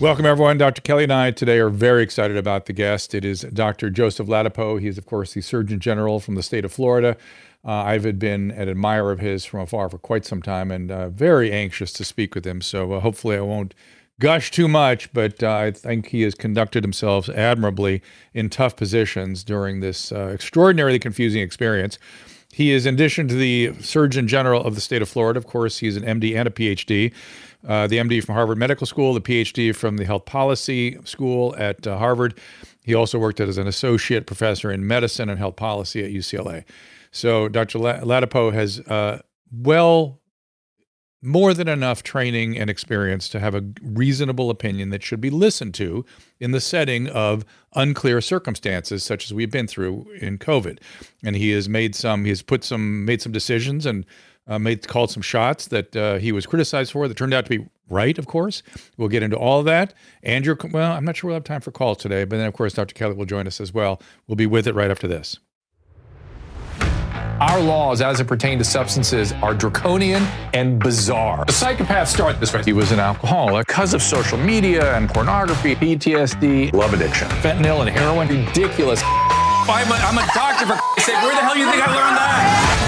Welcome, everyone. Dr. Kelly and I today are very excited about the guest. It is Dr. Joseph Ladapo. He is, of course, the Surgeon General from the state of Florida. Uh, I've had been an admirer of his from afar for quite some time and uh, very anxious to speak with him. So uh, hopefully I won't gush too much, but uh, I think he has conducted himself admirably in tough positions during this uh, extraordinarily confusing experience. He is, in addition to the Surgeon General of the state of Florida, of course, he's an MD and a PhD uh, the MD from Harvard Medical School, the PhD from the Health Policy School at uh, Harvard. He also worked as an associate professor in medicine and health policy at UCLA. So Dr. Ladapo has uh, well more than enough training and experience to have a reasonable opinion that should be listened to in the setting of unclear circumstances such as we've been through in COVID. And he has made some, he has put some, made some decisions and uh, made called some shots that uh, he was criticized for that turned out to be right. Of course, we'll get into all of that. Andrew, well, I'm not sure we'll have time for calls today, but then of course Dr. Kelly will join us as well. We'll be with it right after this. Our laws, as it pertains to substances, are draconian and bizarre. The psychopaths start this way. He was an alcoholic because of social media and pornography, PTSD, love addiction, fentanyl and heroin. Ridiculous. I'm a, I'm a doctor, for sake. Where the hell do you think I learned that?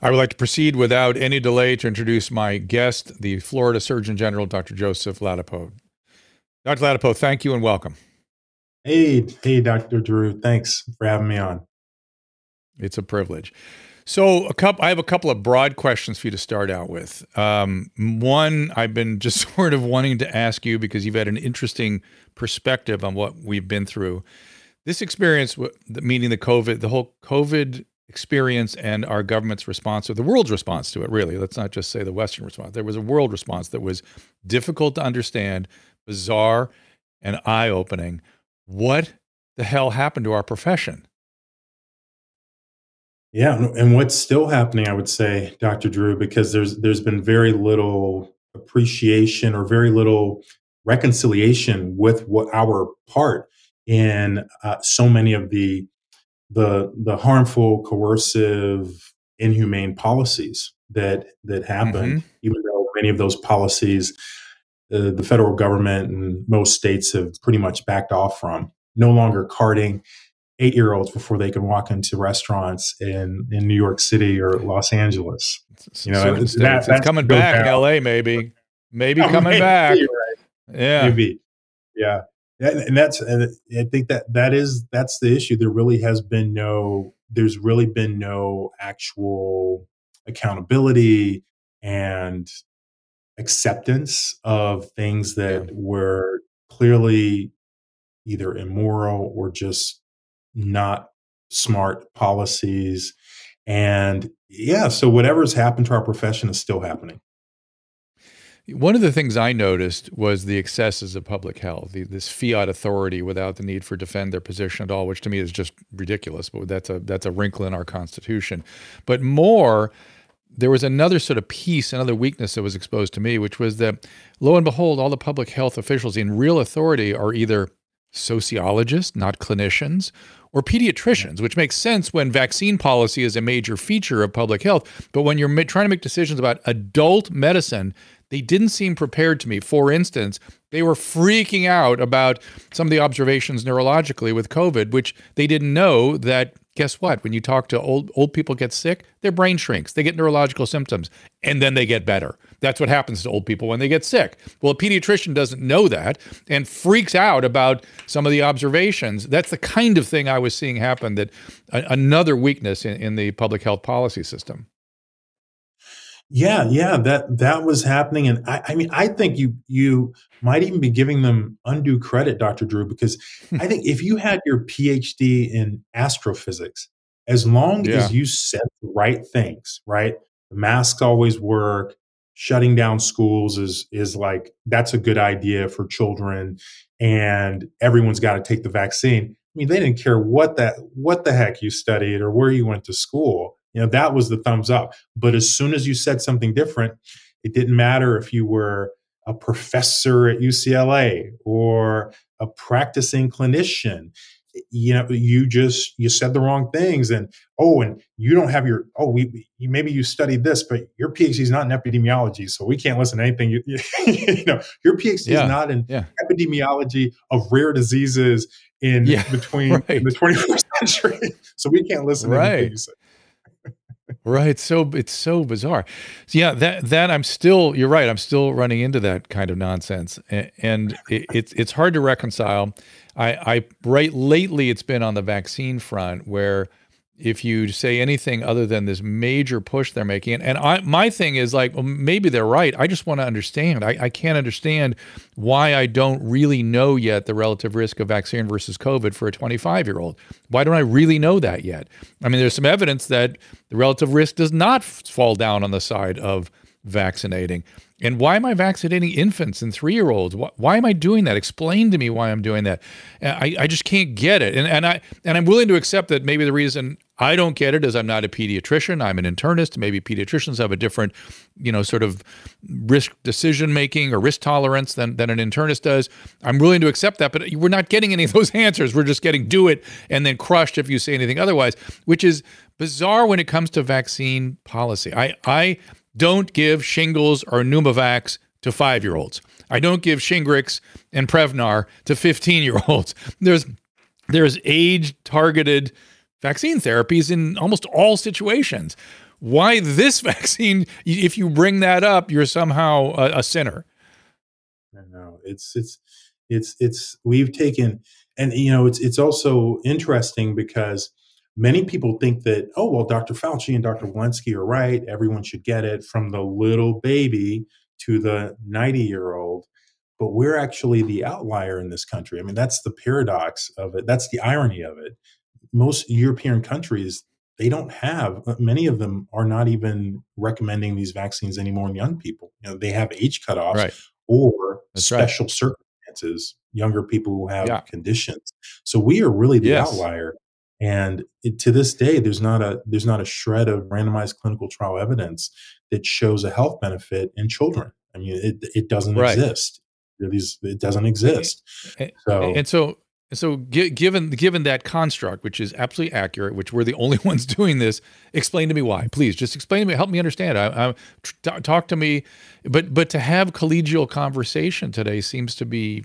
I would like to proceed without any delay to introduce my guest, the Florida Surgeon General, Dr. Joseph Ladapo. Dr. Ladapo, thank you and welcome. Hey, hey, Dr. Drew. Thanks for having me on. It's a privilege. So, a couple, I have a couple of broad questions for you to start out with. Um, one, I've been just sort of wanting to ask you because you've had an interesting perspective on what we've been through. This experience, meaning the COVID, the whole COVID experience and our government's response or the world's response to it really. Let's not just say the western response. There was a world response that was difficult to understand bizarre and eye-opening. What the hell happened to our profession? Yeah and what's still happening i would say dr drew because there's there's been very little appreciation or very little reconciliation with what our part in uh, so many of the the the harmful, coercive, inhumane policies that that happen, mm-hmm. even though many of those policies uh, the federal government and most states have pretty much backed off from. No longer carding eight year olds before they can walk into restaurants in, in New York City or Los Angeles. You know, it's, that, it's coming back in LA, maybe. Maybe coming maybe, back. Right. Yeah. Maybe. Yeah and that's and i think that that is that's the issue. There really has been no there's really been no actual accountability and acceptance of things that yeah. were clearly either immoral or just not smart policies. And yeah so whatever's happened to our profession is still happening one of the things I noticed was the excesses of public health, the, this fiat authority without the need for defend their position at all, which to me is just ridiculous. But that's a that's a wrinkle in our constitution. But more, there was another sort of piece, another weakness that was exposed to me, which was that lo and behold, all the public health officials in real authority are either sociologists, not clinicians, or pediatricians, which makes sense when vaccine policy is a major feature of public health. But when you're trying to make decisions about adult medicine, they didn't seem prepared to me. For instance, they were freaking out about some of the observations neurologically with COVID, which they didn't know that guess what? When you talk to old old people get sick, their brain shrinks. They get neurological symptoms and then they get better. That's what happens to old people when they get sick. Well, a pediatrician doesn't know that and freaks out about some of the observations. That's the kind of thing I was seeing happen that a, another weakness in, in the public health policy system. Yeah, yeah, that that was happening, and I, I mean, I think you you might even be giving them undue credit, Dr. Drew, because I think if you had your PhD in astrophysics, as long Yeah. as you said the right things, right, the masks always work. Shutting down schools is is like that's a good idea for children, and everyone's got to take the vaccine. I mean, they didn't care what that what the heck you studied or where you went to school. You know, that was the thumbs up. But as soon as you said something different, it didn't matter if you were a professor at UCLA or a practicing clinician. You know, you just you said the wrong things, and oh, and you don't have your oh, we maybe you studied this, but your PhD is not in epidemiology, so we can't listen to anything. You, you know, your PhD Yeah, is not in yeah. epidemiology of rare diseases in Yeah, between right. in the 21st century, so we can't listen to anything you. Right. So it's so bizarre. So yeah, that that I'm still. You're right. I'm still running into that kind of nonsense, and it, it's it's hard to reconcile. I I right lately it's been on the vaccine front where if you say anything other than this major push they're making, and, and I my thing is like well, maybe they're right. I just want to understand. I, I can't understand why I don't really know yet the relative risk of vaccine versus COVID for a 25 year old. Why don't I really know that yet? I mean, there's some evidence that the relative risk does not fall down on the side of vaccinating. And why am I vaccinating infants and three year olds? Why, why am I doing that? Explain to me why I'm doing that. I, I just can't get it. And, and I and I'm willing to accept that maybe the reason I don't get it as I'm not a pediatrician. I'm an internist. Maybe pediatricians have a different, you know, sort of risk decision making or risk tolerance than, than an internist does. I'm willing to accept that, but we're not getting any of those answers. We're just getting do it and then crushed if you say anything otherwise, which is bizarre when it comes to vaccine policy. I I don't give shingles or pneumovax to five year olds. I don't give Shingrix and Prevnar to 15 year olds. There's there's age targeted vaccine therapies in almost all situations. Why this vaccine? If you bring that up, you're somehow a, a sinner. I know it's it's it's it's we've taken and you know it's it's also interesting because many people think that oh well Dr. Fauci and Dr. Walensky are right everyone should get it from the little baby to the 90 year old but we're actually the outlier in this country I mean that's the paradox of it that's the irony of it most European countries they don't have uh, many of them are not even recommending these vaccines anymore in young people you know they have age cutoffs Right. or That's right. special circumstances, younger people who have Yeah. conditions. So we are really the Yes. outlier. And it, to this day, there's not a there's not a shred of randomized clinical trial evidence that shows a health benefit in children. I mean, it it doesn't Right. exist. These it doesn't exist. And- So And so, so gi- given given that construct, which is absolutely accurate, which we're the only ones doing this, explain to me why, please. Just explain to me, help me understand. I, I t- talk to me, but but to have collegial conversation today seems to be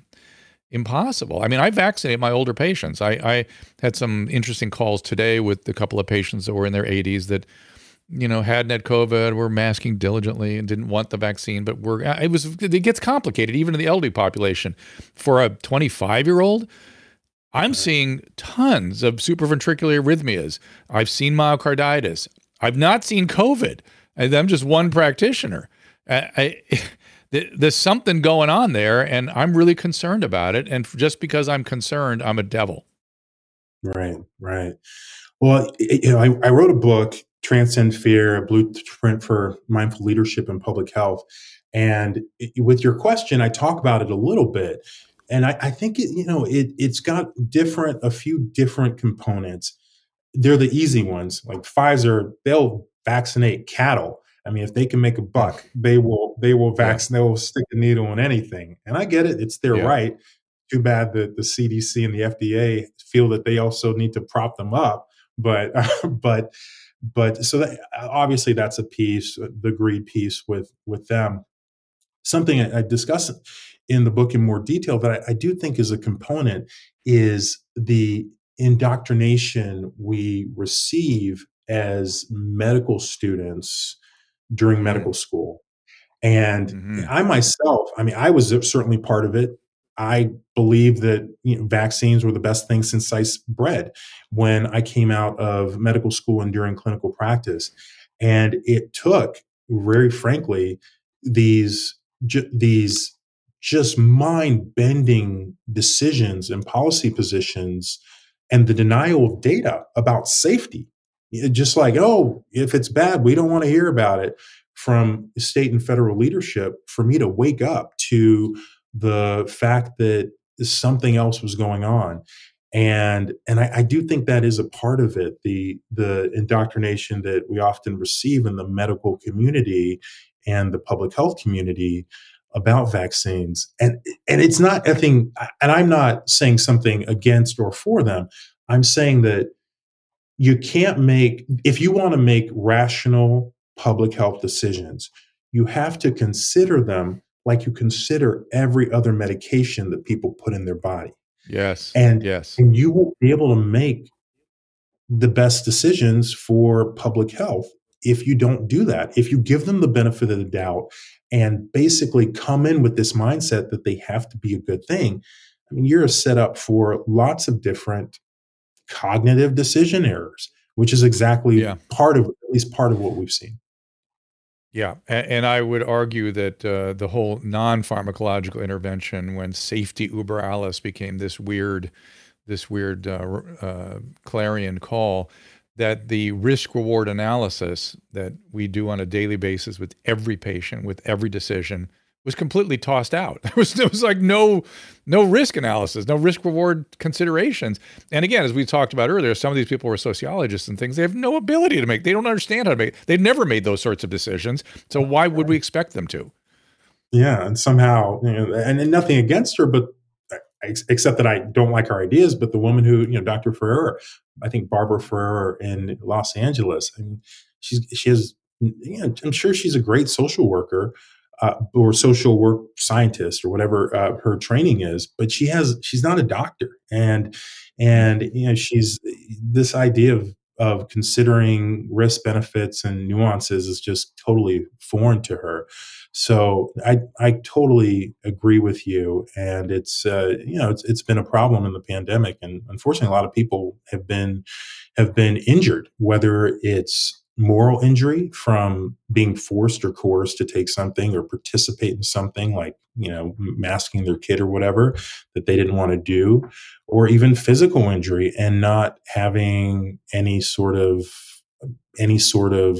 impossible. I mean, I vaccinate my older patients. I, I had some interesting calls today with a couple of patients that were in their 80s that you know, hadn't had COVID, were masking diligently and didn't want the vaccine, but were uh, it was it gets complicated even in the elderly population. For a 25 year old, I'm seeing tons of supraventricular arrhythmias. I've seen myocarditis. I've not seen COVID, I'm just one practitioner. I, I, there's something going on there, and I'm really concerned about it. And just because I'm concerned, I'm a devil. Right, right. Well, you know, I, I wrote a book, Transcend Fear: A Blueprint for Mindful Leadership in Public Health, and with your question, I talk about it a little bit, and I, I think it, you know, it it's got different, a few different components. They're the easy ones, like Pfizer. They'll vaccinate cattle. I mean, if they can make a buck, they will. They will vaccinate. They will stick a needle in anything, and I get it. It's their Yeah. right. too bad that the CDC and the FDA feel that they also need to prop them up. But but but so that, obviously that's a piece, the greed piece with with them. Something I, I discuss in the book in more detail that I, I do think is a component is the indoctrination we receive as medical students during medical school. And mm-hmm. I myself, I mean, I was certainly part of it. I believe that you know, vaccines were the best thing since sliced bread when I came out of medical school and during clinical practice. And it took, very frankly, these ju- these just mind bending decisions and policy positions and the denial of data about safety. Just like, oh, if it's bad, we don't want to hear about it from state and federal leadership for me to wake up to the fact that something else was going on and and I, I, do think that is a part of it the the indoctrination that we often receive in the medical community and the public health community about vaccines. And and it's not a thing and i'm not saying something against or for them. I'm saying that you can't make if you want to make rational public health decisions you have to consider them like you consider every other medication that people put in their body. Yes and yes. and you will be able to make the best decisions for public health if you don't do that. If you give them the benefit of the doubt and basically come in with this mindset that they have to be a good thing, I mean, you're set up for lots of different cognitive decision errors, which is exactly yeah. part of at least part of what we've seen. Yeah, and, and I would argue that uh, the whole non-pharmacological intervention, when safety uber alles became this weird, this weird uh, uh, clarion call, that the risk reward analysis that we do on a daily basis with every patient, with every decision, was completely tossed out. There was there was like no no risk analysis, no risk reward considerations. And again, as we talked about earlier, some of these people were sociologists and things. They have no ability to make. They don't understand how to make. They've never made those sorts of decisions. So why would we expect them to? Yeah, and somehow, you know, and, and nothing against her, but except that I don't like her ideas. But the woman who, you know, Dr. Ferrer, I think Barbara Ferrer in Los Angeles. I mean, she's she has, you know, I'm sure she's a great social worker uh, or social work scientist or whatever uh, her training is, but she has she's not a doctor, and and you know she's this idea of of considering risk benefits and nuances is just totally foreign to her. So I I totally agree with you, and it's uh, you know it's it's been a problem in the pandemic, and unfortunately, a lot of people have been have been injured, whether it's moral injury from being forced or coerced to take something or participate in something like you know masking their kid or whatever that they didn't want to do or even physical injury and not having any sort of any sort of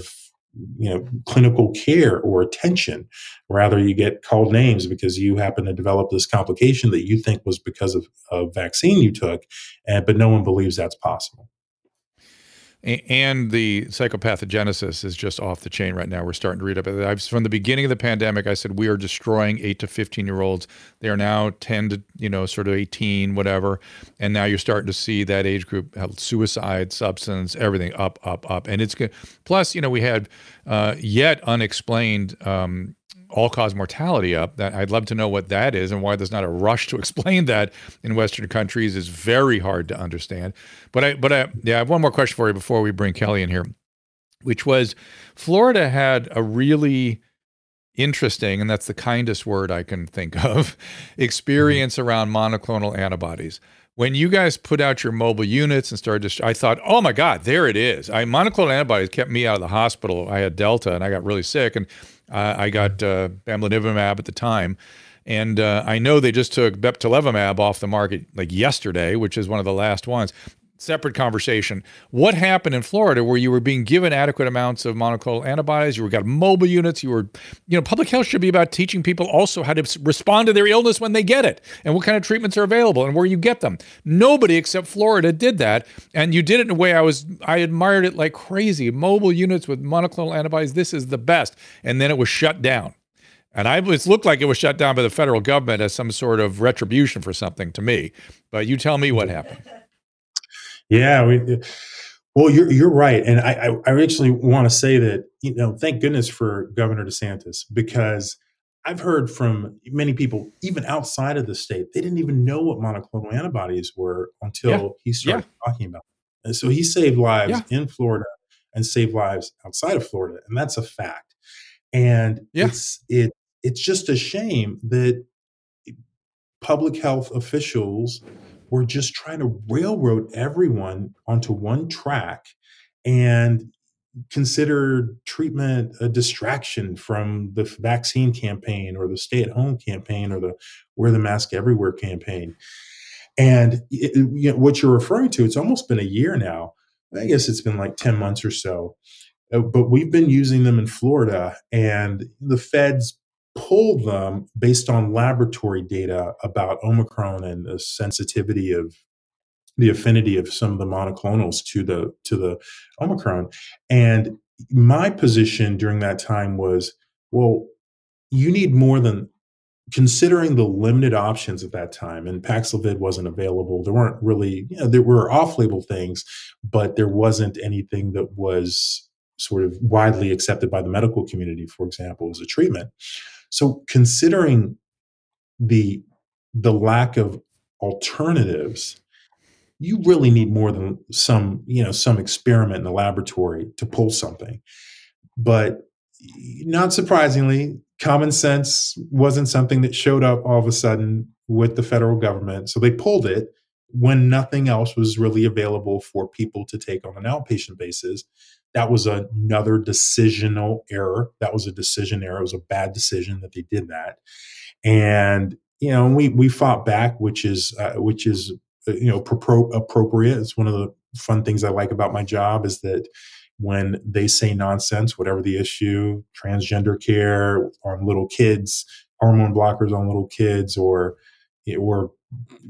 you know clinical care or attention. Rather you get called names because you happen to develop this complication that you think was because of a vaccine you took and but no one believes that's possible and the psychopathogenesis is just off the chain right now. We're starting to read up. I've, from the beginning of the pandemic, I said we are destroying eight to fifteen year olds. They are now ten to you know sort of eighteen, whatever. And now you're starting to see that age group have suicide, substance, everything up, up, up. And it's good. Plus, you know, we had uh, yet unexplained um, all cause mortality up. That I'd love to know what that is and why there's not a rush to explain that in Western countries is very hard to understand. But I, but I, yeah, I have one more question for you before we bring Kelly in here, which was Florida had a really interesting, and that's the kindest word I can think of, experience mm-hmm. around monoclonal antibodies when you guys put out your mobile units and started to, I thought, oh my God, there it is. I monoclonal antibodies kept me out of the hospital. I had Delta and I got really sick, and uh, I got uh, bamlanivimab at the time. And uh, I know they just took bebtelovimab off the market like yesterday, which is one of the last ones separate conversation. What happened in Florida where you were being given adequate amounts of monoclonal antibodies? You were got mobile units. You were, you know, public health should be about teaching people also how to respond to their illness when they get it and what kind of treatments are available and where you get them. Nobody except Florida did that, and you did it in a way I was I admired it like crazy. Mobile units with monoclonal antibodies. This is the best. And then it was shut down. And I was looked like it was shut down by the federal government as some sort of retribution for something to me. But you tell me what happened. Yeah, we, well, you're you're right, and I I, I actually want to say that you know thank goodness for Governor DeSantis because I've heard from many people, even outside of the state, they didn't even know what monoclonal antibodies were until yeah. he started yeah. talking about. Them. And so he saved lives yeah. in Florida and saved lives outside of Florida, and that's a fact. And it's it it's just a shame that public health officials were just trying to railroad everyone onto one track and consider treatment a distraction from the vaccine campaign or the stay at home campaign or the wear the mask everywhere campaign. And it, you know, what you're referring to, it's almost been a year now. I guess it's been like 10 months or so. Uh, but we've been using them in Florida, and the feds pulled them based on laboratory data about Omicron and the sensitivity of the affinity of some of the monoclonals to the to the Omicron. And my position during that time was, well, you need more than considering the limited options at that time and Paxlovid wasn't available. There weren't really, you know, there were off-label things, but there wasn't anything that was sort of widely accepted by the medical community, for example, as a treatment. So considering the the lack of alternatives you really need more than some you know some experiment in the laboratory to pull something. But not surprisingly common sense wasn't something that showed up all of a sudden with the federal government. So they pulled it when nothing else was really available for people to take on an outpatient basis that was another decisional error. That was a decision error. It was a bad decision that they did that. And you know we we fought back which is uh, which is you know pro- appropriate. It's one of the fun things i like about my job is that when they say nonsense whatever the issue transgender care on little kids hormone blockers on little kids or or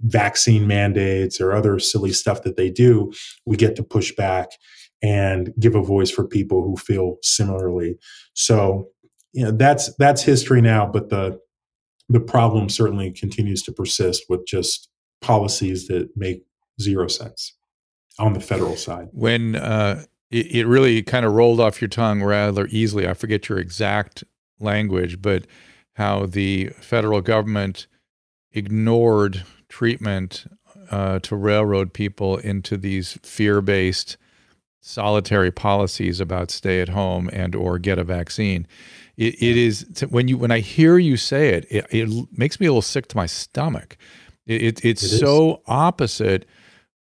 vaccine mandates or other silly stuff that they do we get to push back and give a voice for people who feel similarly so you know that's that's history now but the the problem certainly continues to persist with just policies that make zero sense on the federal side. When uh, it, it really kind of rolled off your tongue rather easily, I forget your exact language, but how the federal government ignored treatment uh, to railroad people into these fear-based solitary policies about stay at home and or get a vaccine. It, it is when you when I hear you say it, it, it makes me a little sick to my stomach it, it's it so opposite.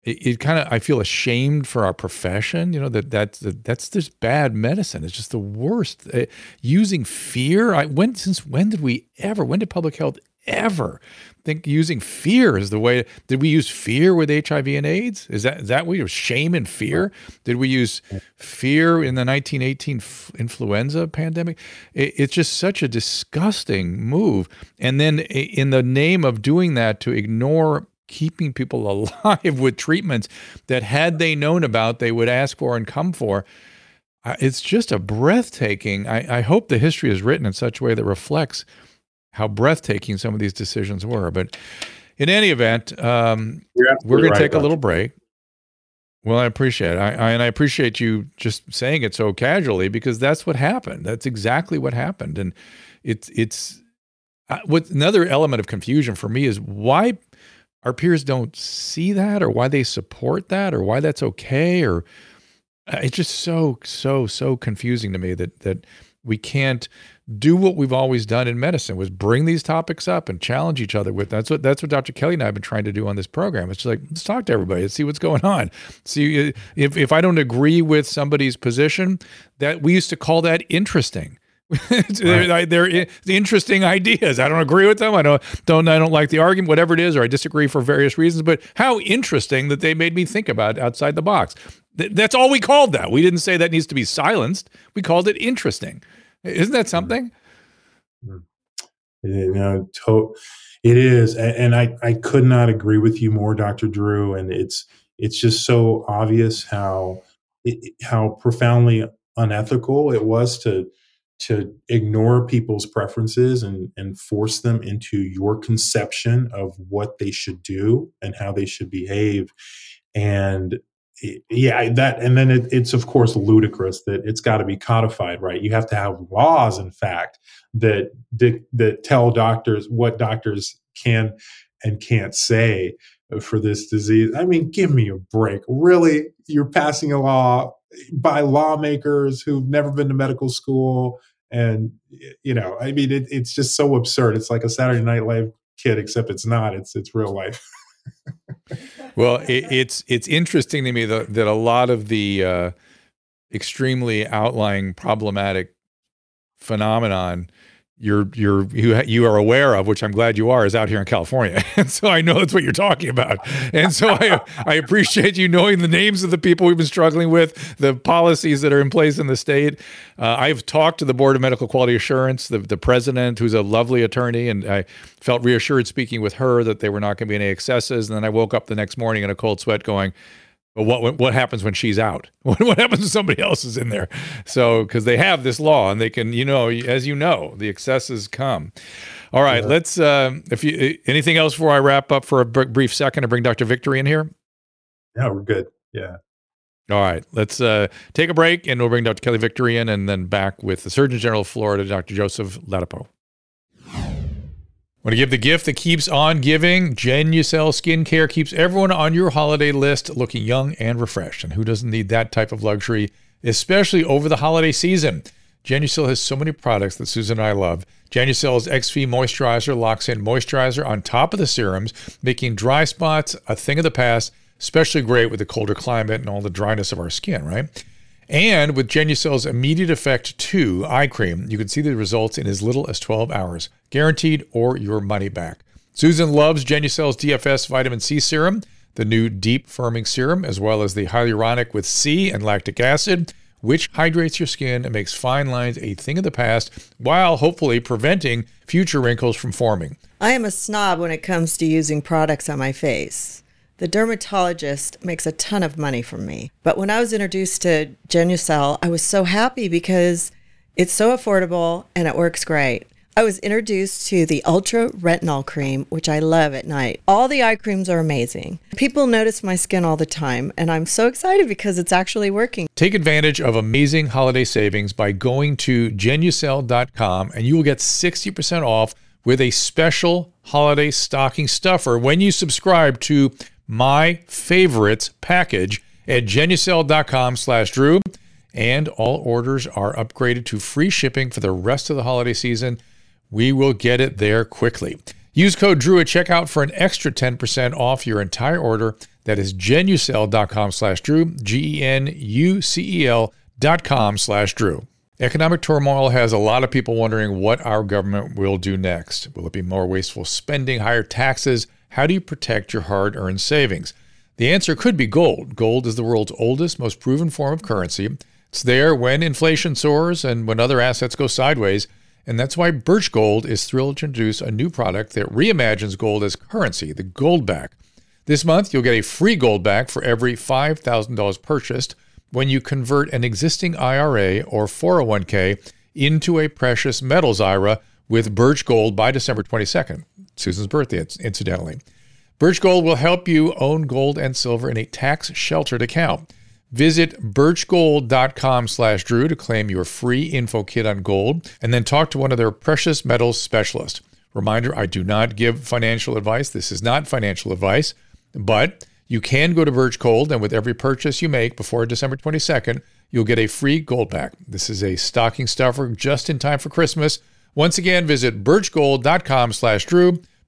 It, kind of I feel ashamed for our profession. You know that that's that's just bad medicine. It's just the worst. Uh, using fear. I when since when did we ever? When did public health ever. Think using fear is the way did we use fear with hiv and aids? Is that is that we shame and fear? Did we use fear in the 1918 f- influenza pandemic? It, it's just such a disgusting move. And then in the name of doing that to ignore keeping people alive with treatments that had they known about they would ask for and come for it's just a breathtaking I, I hope the history is written in such a way that reflects how breathtaking some of these decisions were. But in any event, um, we're going right, to take a little break. Well, I appreciate it. I, I, and I appreciate you just saying it so casually because that's what happened. That's exactly what happened. And it's, it's, uh, what another element of confusion for me is why our peers don't see that or why they support that or why that's okay or uh, it's just so so so confusing to me that that we can't do what we've always done in medicine was bring these topics up and challenge each other with that's what that's what Dr. Kelly and I have been trying to do on this program. It's like let's talk to everybody, let's see what's going on. See if if I don't agree with somebody's position, that we used to call that interesting. they're, they're, interesting ideas. I don't agree with them. I don't don't I don't like the argument, whatever it is, or I disagree for various reasons. But how interesting that they made me think about outside the box. That's all we called that. We didn't say that needs to be silenced. We called it interesting. Isn't that something? Mm. You know, to, it is, and I I could not agree with you more, Dr. Drew. And it's it's just so obvious how it, how profoundly unethical it was to to ignore people's preferences and, and force them into your conception of what they should do and how they should behave. And yeah, that, and then it, it's of course ludicrous that it's got to be codified, right? You have to have laws, in fact, that that tell doctors what doctors can and can't say for this disease. I mean, give me a break. Really, you're passing a law by lawmakers who've never been to medical school and you know i mean it, it's just so absurd it's like a saturday night live kid except it's not it's it's real life well it, it's it's interesting to me that, that a lot of the uh, extremely outlying problematic phenomenon you're you're you you are aware of, which I'm glad you are, is out here in California, and so I know that's what you're talking about, and so I I appreciate you knowing the names of the people we've been struggling with, the policies that are in place in the state. Uh, I've talked to the Board of Medical Quality Assurance, the the president, who's a lovely attorney, and I felt reassured speaking with her that there were not going to be any excesses. And then I woke up the next morning in a cold sweat, going, but what what happens when she's out? What, what happens when somebody else is in there? So because they have this law and they can, you know, as you know, the excesses come. All right, yeah. let's. Uh, if you anything else before I wrap up for a b- brief second to bring Dr. Victory in here. Yeah, we're good. Yeah. All right, let's uh, take a break and we'll bring Dr. Kelly Victory in and then back with the Surgeon General of Florida, Dr. Joseph Ladapo. Want to give the gift that keeps on giving? Genucel Skincare keeps everyone on your holiday list looking young and refreshed. And who doesn't need that type of luxury, especially over the holiday season? Genucel has so many products that Susan and I love. Genucel's XV Moisturizer locks in moisturizer on top of the serums, making dry spots a thing of the past, especially great with the colder climate and all the dryness of our skin, right? And with Genucel's Immediate Effect 2 eye cream, you can see the results in as little as 12 hours, guaranteed or your money back. Susan loves Genucel's DFS Vitamin C Serum, the new deep firming serum, as well as the hyaluronic with C and lactic acid, which hydrates your skin and makes fine lines a thing of the past while hopefully preventing future wrinkles from forming. I am a snob when it comes to using products on my face. The dermatologist makes a ton of money from me. But when I was introduced to Genucel, I was so happy because it's so affordable and it works great. I was introduced to the Ultra Retinol Cream, which I love at night. All the eye creams are amazing. People notice my skin all the time, and I'm so excited because it's actually working. Take advantage of amazing holiday savings by going to genucel.com, and you will get 60% off with a special holiday stocking stuffer when you subscribe to my favorites package at genucel.com slash drew. And all orders are upgraded to free shipping for the rest of the holiday season. We will get it there quickly. Use code drew at checkout for an extra 10% off your entire order. That is genucel.com slash drew g-e-n-u-c-e-l dot com slash drew. Economic turmoil has a lot of people wondering what our government will do next. Will it be more wasteful spending, higher taxes, how do you protect your hard earned savings? The answer could be gold. Gold is the world's oldest, most proven form of currency. It's there when inflation soars and when other assets go sideways. And that's why Birch Gold is thrilled to introduce a new product that reimagines gold as currency, the Goldback. This month, you'll get a free Goldback for every $5,000 purchased when you convert an existing IRA or 401k into a precious metals IRA with Birch Gold by December 22nd. Susan's birthday, incidentally. Birch Gold will help you own gold and silver in a tax-sheltered account. Visit birchgold.com slash Drew to claim your free info kit on gold and then talk to one of their precious metals specialists. Reminder, I do not give financial advice. This is not financial advice, but you can go to Birch Gold and with every purchase you make before December 22nd, you'll get a free Goldback. This is a stocking stuffer just in time for Christmas. Once again, visit birchgold.com slash Drew.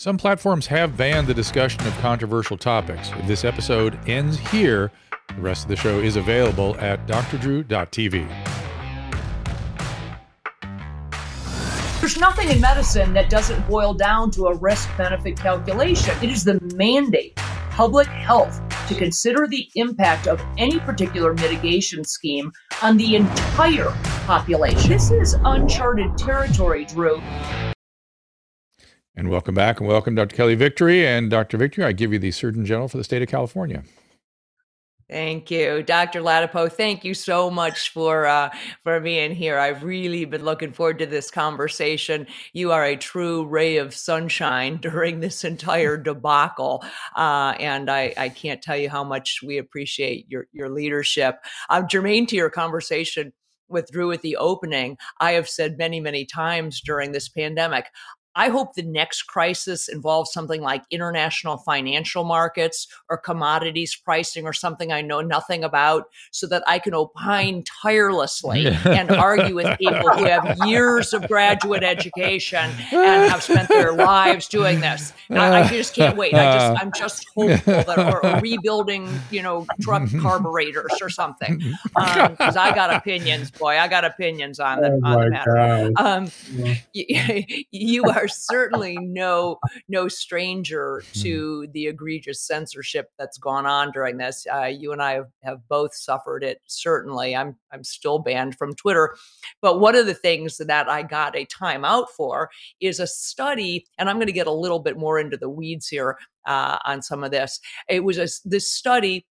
Some platforms have banned the discussion of controversial topics. This episode ends here, the rest of the show is available at drdrew.tv. There's nothing in medicine that doesn't boil down to a risk benefit calculation. It is the mandate public health to consider the impact of any particular mitigation scheme on the entire population. This is uncharted territory, Drew. And welcome back and welcome Dr. Kelly Victory. And Dr. Victory, I give you the Surgeon General for the state of California. Thank you, Dr. Ladapo. Thank you so much for uh, for being here. I've really been looking forward to this conversation. You are a true ray of sunshine during this entire debacle, uh, and I, I, can't tell you how much we appreciate your your leadership. Um, germane to your conversation with Drew at the opening, I have said many, many times during this pandemic, I hope the next crisis involves something like international financial markets or commodities pricing or something I know nothing about so that I can opine tirelessly and argue with people who have years of graduate education and have spent their lives doing this. I, I, just can't wait. I just I'm just hopeful that we're rebuilding, you know, truck carburetors or something. Because um, I got opinions, boy. I got opinions on the, oh on the matter. Um, you, you are certainly no no stranger hmm. to the egregious censorship that's gone on during this. Uh, you and I have, have both suffered it. Certainly, I'm I'm still banned from Twitter. But one of the things that I got a timeout for is a study, and I'm going to get a little bit more into the weeds here uh, on some of this. It was a, this study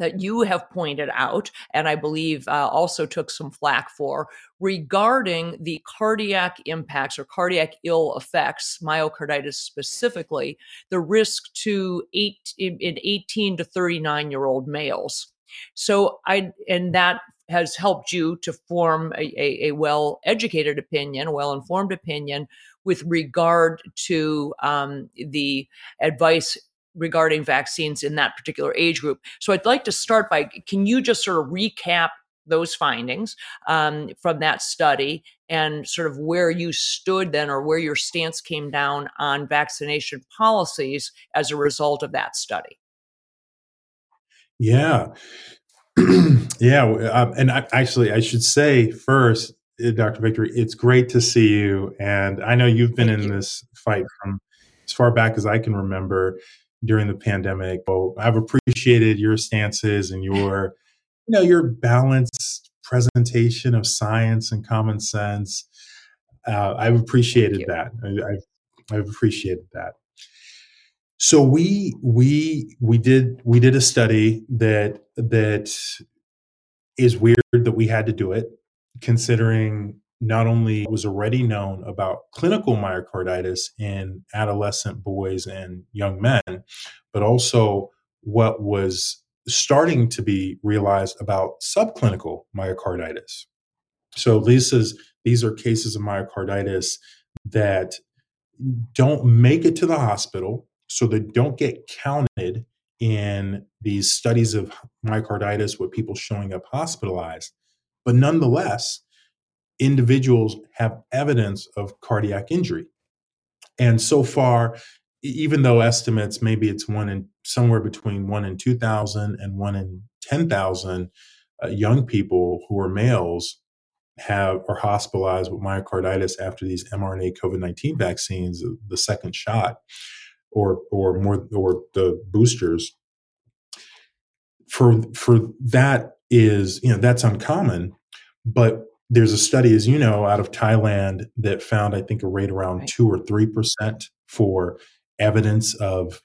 that you have pointed out, and I believe uh, also took some flack for, regarding the cardiac impacts or cardiac ill effects, myocarditis specifically, the risk to eight in, in 18 to 39 year old males. So I, and that has helped you to form a, a, a well educated opinion, well informed opinion with regard to um, the advice regarding vaccines in that particular age group. So I'd like to start by can you just sort of recap those findings um, from that study and sort of where you stood then or where your stance came down on vaccination policies as a result of that study? Yeah. yeah. Um, and I, actually, I should say first, uh, Dr. Victory, it's great to see you. And I know you've been Thank in you. this fight from as far back as I can remember during the pandemic. Well, I've appreciated your stances and your, you know, your balanced presentation of science and common sense. Uh, I've appreciated that. I, I've, I've appreciated that. So we we we did we did a study that that is weird that we had to do it, considering not only was already known about clinical myocarditis in adolescent boys and young men, but also what was starting to be realized about subclinical myocarditis. So is these are cases of myocarditis that don't make it to the hospital, so they don't get counted in these studies of myocarditis with people showing up hospitalized. But nonetheless, individuals have evidence of cardiac injury. And so far, even though estimates maybe it's one in somewhere between one in 2,000 and one in 10,000 uh, young people who are males have are hospitalized with myocarditis after these mRNA COVID-19 vaccines, the second shot, or or more or the boosters. For for that is you know that's uncommon, but there's a study, as you know, out of Thailand that found, I think, a rate around right. two or three percent for evidence of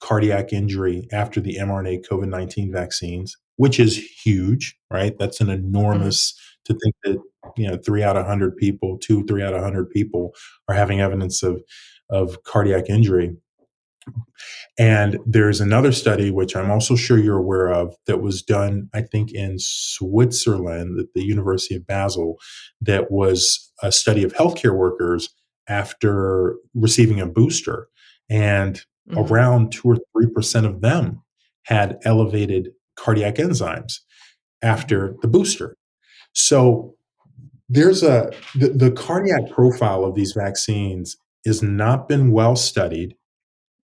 cardiac injury after the mRNA COVID 19 vaccines, which is huge, right? That's an enormous mm-hmm. to think that, you know, three out of 100 people, two, three out of 100 people are having evidence of, of cardiac injury. And there's another study, which I'm also sure you're aware of, that was done, I think, in Switzerland at the University of Basel, that was a study of healthcare workers after receiving a booster. And mm-hmm. around two or 3% of them had elevated cardiac enzymes after the booster. So there's a the, the cardiac profile of these vaccines has not been well studied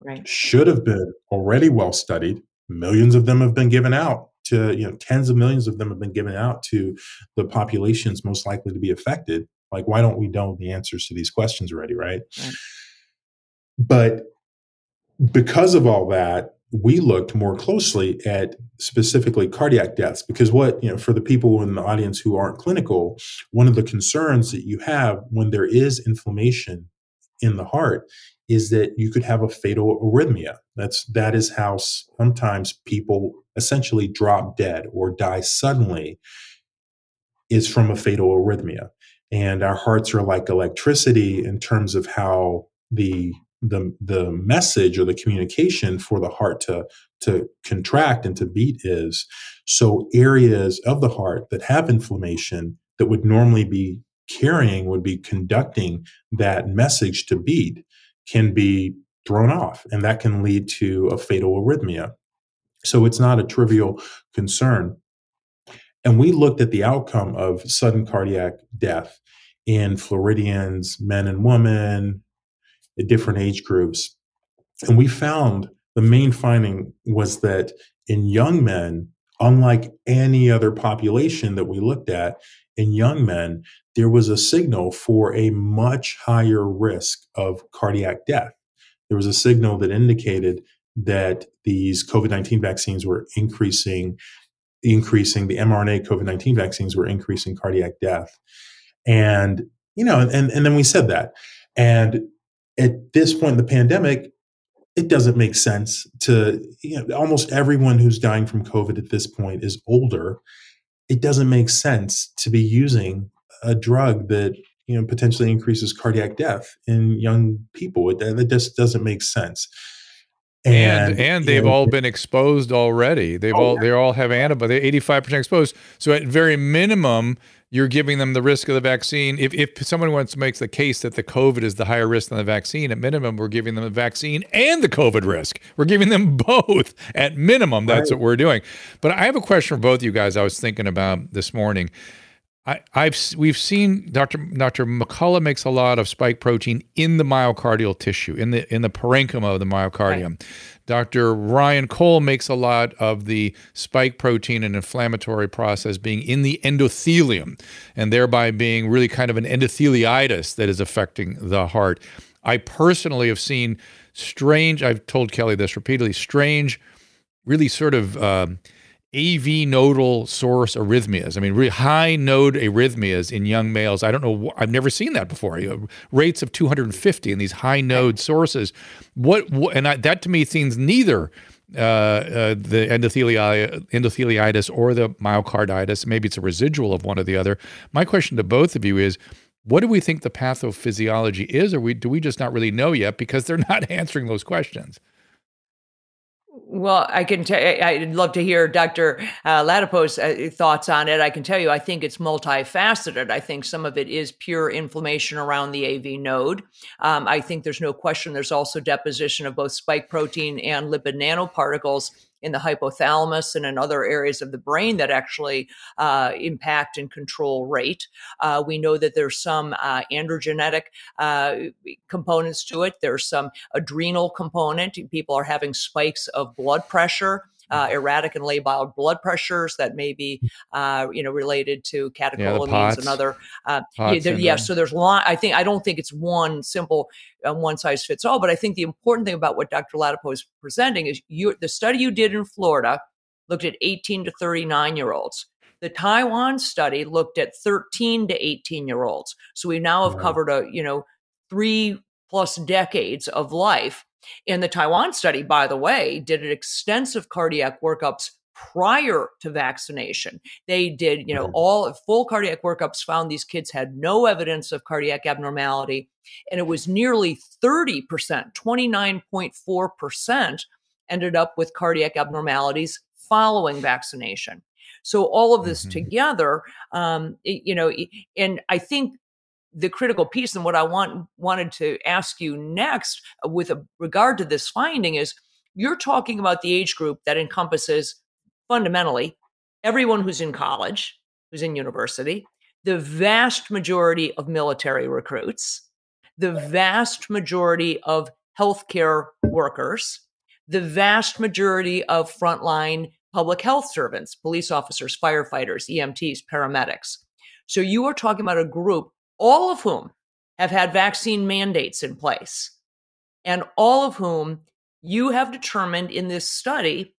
right. should have been already well studied. Millions of them have been given out to, you know, tens of millions of them have been given out to the populations most likely to be affected. Like, why don't we know the answers to these questions already, right? right. But because of all that, we looked more closely at specifically cardiac deaths because what you know for the people in the audience who aren't clinical one of the concerns that you have when there is inflammation in the heart is that you could have a fatal arrhythmia. That's that is how sometimes people essentially drop dead or die suddenly is from a fatal arrhythmia. And our hearts are like electricity in terms of how the the the message or the communication for the heart to to contract and to beat is. So areas of the heart that have inflammation that would normally be carrying would be conducting that message to beat can be thrown off and that can lead to a fatal arrhythmia so it's not a trivial concern and we looked at the outcome of sudden cardiac death in Floridians, men and women, at different age groups. And we found the main finding was that in young men, unlike any other population that we looked at, in young men, there was a signal for a much higher risk of cardiac death. There was a signal that indicated that these COVID 19 vaccines were increasing, increasing the mRNA COVID 19 vaccines were increasing cardiac death. And, you know, and, and then we said that. And at this point in the pandemic, it doesn't make sense to you know, almost everyone who's dying from COVID at this point is older. It doesn't make sense to be using a drug that you know potentially increases cardiac death in young people. It, it just doesn't make sense. And and, and they've know, all been exposed already. They've oh, all they all have antibody. Eighty five percent exposed. So at very minimum, you're giving them the risk of the vaccine. If, if someone wants to make the case that the COVID is the higher risk than the vaccine, at minimum, we're giving them the vaccine and the COVID risk. We're giving them both at minimum. That's right. what we're doing. But I have a question for both of you guys. I was thinking about this morning. I, have we've seen Dr. Dr. McCullough makes a lot of spike protein in the myocardial tissue, in the in the parenchyma of the myocardium. Right. Dr. Ryan Cole makes a lot of the spike protein and inflammatory process being in the endothelium, and thereby being really kind of an endotheliitis that is affecting the heart. I personally have seen strange. I've told Kelly this repeatedly. Strange, really sort of. Um, AV nodal source arrhythmias. I mean, really high node arrhythmias in young males. I don't know. I've never seen that before. You know, rates of 250 in these high node sources. What, and I, that to me seems neither uh, uh, the endotheli- endotheliitis or the myocarditis. Maybe it's a residual of one or the other. My question to both of you is. What do we think the pathophysiology is, or we, do we just not really know yet because they're not answering those questions? Well, I can tell. I'd love to hear Dr. Uh, Ladapo's uh, thoughts on it. I can tell you, I think it's multifaceted. I think some of it is pure inflammation around the AV node. Um, I think there's no question. There's also deposition of both spike protein and lipid nanoparticles in the hypothalamus and in other areas of the brain that actually uh, impact and control rate. Uh, we know that there's some uh, adrenergic uh, components to it. There's some adrenal component. People are having spikes of blood pressure uh, erratic and labile blood pressures that may be, uh, you know, related to catecholamines yeah, and other. Uh, yeah, there, yeah, so there's a lot. I think I don't think it's one simple uh, one size fits all, but I think the important thing about what Dr. Ladapo is presenting is you the study you did in Florida looked at 18 to 39 year olds. The Taiwan study looked at 13 to 18 year olds. So we now have covered a, you know, three plus decades of life in the Taiwan study, by the way, did an extensive cardiac workups prior to vaccination. They did, you know, all full cardiac workups found these kids had no evidence of cardiac abnormality. And it was nearly 30%, 29.4% ended up with cardiac abnormalities following vaccination. So all of this mm-hmm. together, um, you know, and I think the critical piece and what I want wanted to ask you next uh, with regard to this finding is you're talking about the age group that encompasses fundamentally everyone who's in college, who's in university, the vast majority of military recruits, the vast majority of healthcare workers, the vast majority of frontline public health servants, police officers, firefighters, EMTs, paramedics. So you are talking about a group all of whom have had vaccine mandates in place, and all of whom you have determined in this study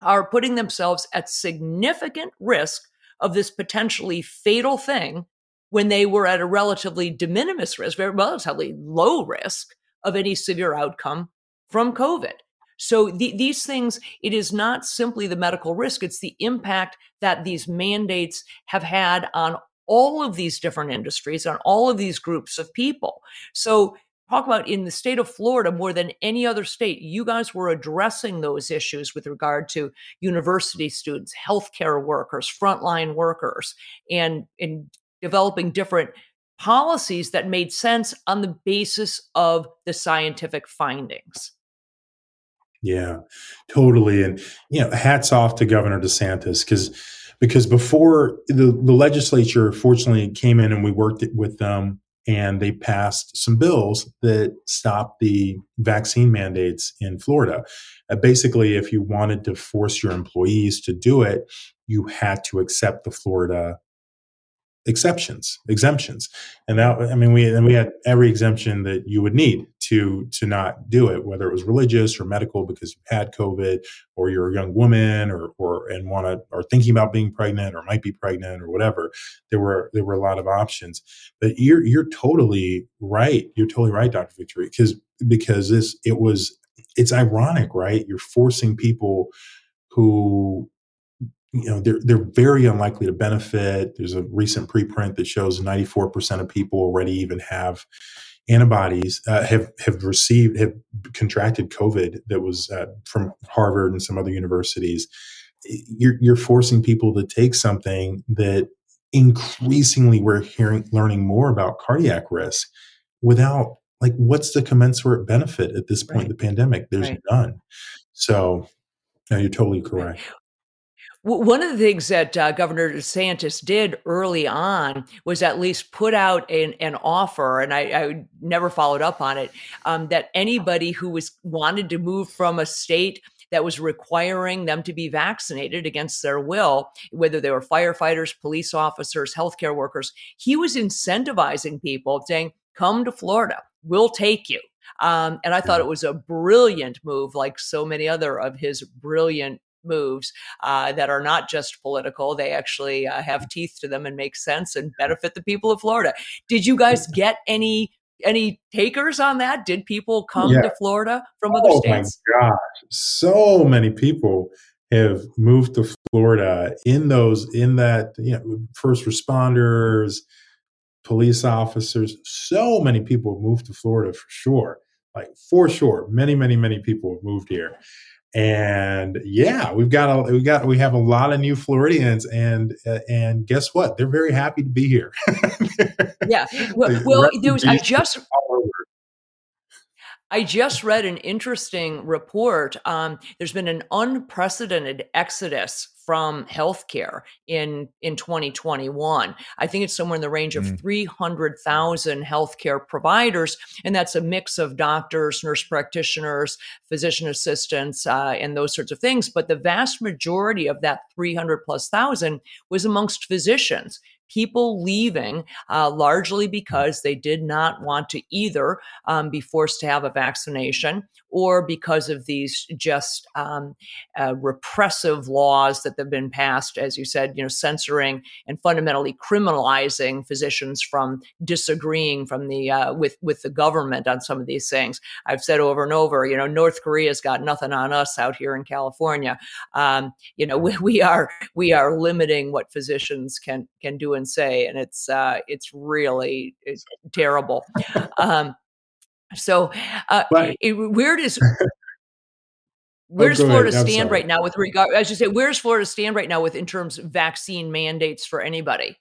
are putting themselves at significant risk of this potentially fatal thing when they were at a relatively de minimis risk, very relatively low risk of any severe outcome from COVID. So the, these things, it is not simply the medical risk, it's the impact that these mandates have had on all of these different industries, and all of these groups of people. So talk about in the state of Florida more than any other state, you guys were addressing those issues with regard to university students, healthcare workers, frontline workers, and in developing different policies that made sense on the basis of the scientific findings. Yeah, totally. And you know, hats off to Governor DeSantis because because before the, the legislature fortunately came in and we worked with them and they passed some bills that stopped the vaccine mandates in Florida. Uh, basically, if you wanted to force your employees to do it, you had to accept the Florida exceptions, exemptions. And that, I mean, we, and we had every exemption that you would need to, to not do it, whether it was religious or medical because you had COVID or you're a young woman or, or, and want to, or thinking about being pregnant or might be pregnant or whatever. There were, there were a lot of options, but you're, you're totally right. You're totally right, Dr. Victory, because, because this, it was, it's ironic, right? You're forcing people who you know they're they're very unlikely to benefit. There's a recent preprint that shows 94% of people already even have antibodies uh, have have received have contracted COVID that was uh, from Harvard and some other universities. You're you're forcing people to take something that increasingly we're hearing learning more about cardiac risk without like what's the commensurate benefit at this point right. in the pandemic? There's right. none. So no, you're totally correct. One of the things that uh, Governor DeSantis did early on was at least put out an, an offer, and I, I, never followed up on it, um, that anybody who was wanted to move from a state that was requiring them to be vaccinated against their will, whether they were firefighters, police officers, healthcare workers, he was incentivizing people, saying, "Come to Florida, we'll take you." Um, and I thought it was a brilliant move, like so many other of his brilliant moves uh, that are not just political. They actually uh, have teeth to them and make sense and benefit the people of Florida. Did you guys get any any takers on that? Did people come yeah. to Florida from other oh states? Oh my gosh, so many people have moved to Florida in those in that you know first responders, police officers. So many people have moved to Florida for sure. Like for sure, many, many, many people have moved here and yeah. we've got a we got we have a lot of new floridians and uh, and guess what? They're very happy to be here. Yeah. Well, well there was i just I just read an interesting report. Um, there's been an unprecedented exodus from healthcare in in 2021. I think it's somewhere in the range of mm. 300,000 healthcare providers, and that's a mix of doctors, nurse practitioners, physician assistants, uh, and those sorts of things. But the vast majority of that 300 plus thousand was amongst physicians people leaving uh, largely because they did not want to either um, be forced to have a vaccination or because of these just um, uh, repressive laws that have been passed, as you said, you know, censoring and fundamentally criminalizing physicians from disagreeing from the uh, with with the government on some of these things. I've said over and over, you know, North Korea's got nothing on us out here in California. Um, you know, we, we, are we are limiting what physicians can can do and say, and it's uh, it's really it's terrible. Um, so, uh, it, where does where does oh, Florida stand right now with regard? As you say, where does Florida stand right now with in terms of vaccine mandates for anybody?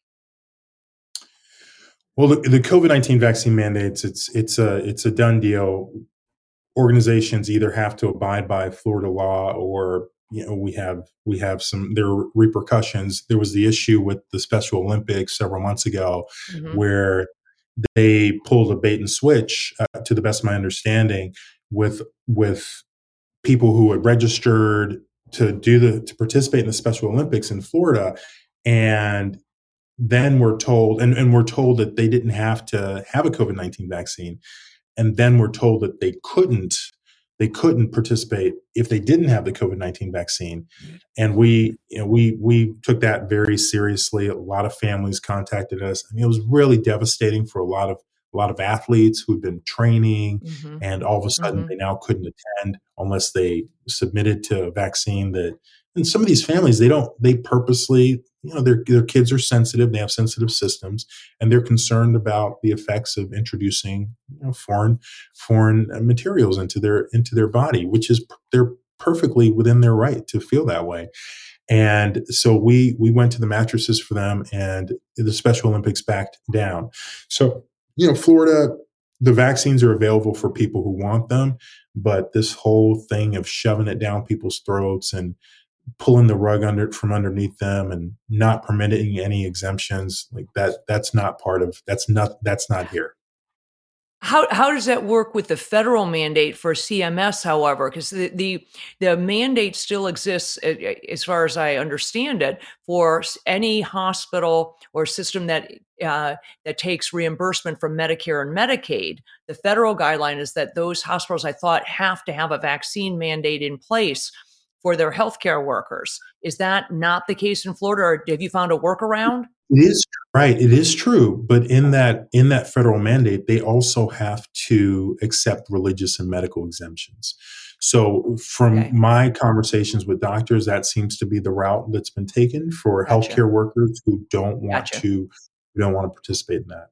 Well, the, the COVID nineteen vaccine mandates it's it's a it's a done deal. Organizations either have to abide by Florida law or you know we have we have some there are repercussions. There was the issue with the Special Olympics several months ago, mm-hmm. where they pulled a bait and switch, uh, to the best of my understanding, with with people who had registered to do the to participate in the Special Olympics in Florida, and then we're told, and, and we're told that they didn't have to have a COVID 19 vaccine. And then we're told that they couldn't they couldn't participate if they didn't have the COVID-19 vaccine. And we, you know, we we took that very seriously. A lot of families contacted us. I mean, it was really devastating for a lot of a lot of athletes who'd been training mm-hmm. and all of a sudden mm-hmm. they now couldn't attend unless they submitted to a vaccine that and some of these families they don't they purposely you know their their kids are sensitive they have sensitive systems and they're concerned about the effects of introducing you know, foreign foreign uh, materials into their into their body which is they're perfectly within their right to feel that way. And so we we went to the mattresses for them and the special olympics backed down. So you know florida the vaccines are available for people who want them but this whole thing of shoving it down people's throats and pulling the rug under from underneath them and not permitting any exemptions like that that's not part of that's not that's not here. How how does that work with the federal mandate for CMS however? Because the, the the mandate still exists as far as I understand it for any hospital or system that uh, that takes reimbursement from Medicare and Medicaid. The federal guideline is that those hospitals I thought have to have a vaccine mandate in place for their healthcare workers. Is that not the case in Florida, or have you found a workaround? It is right. It is true, but in that in that federal mandate, they also have to accept religious and medical exemptions. So, from okay. my conversations with doctors, that seems to be the route that's been taken for gotcha. healthcare workers who don't want gotcha. to who don't want to participate in that.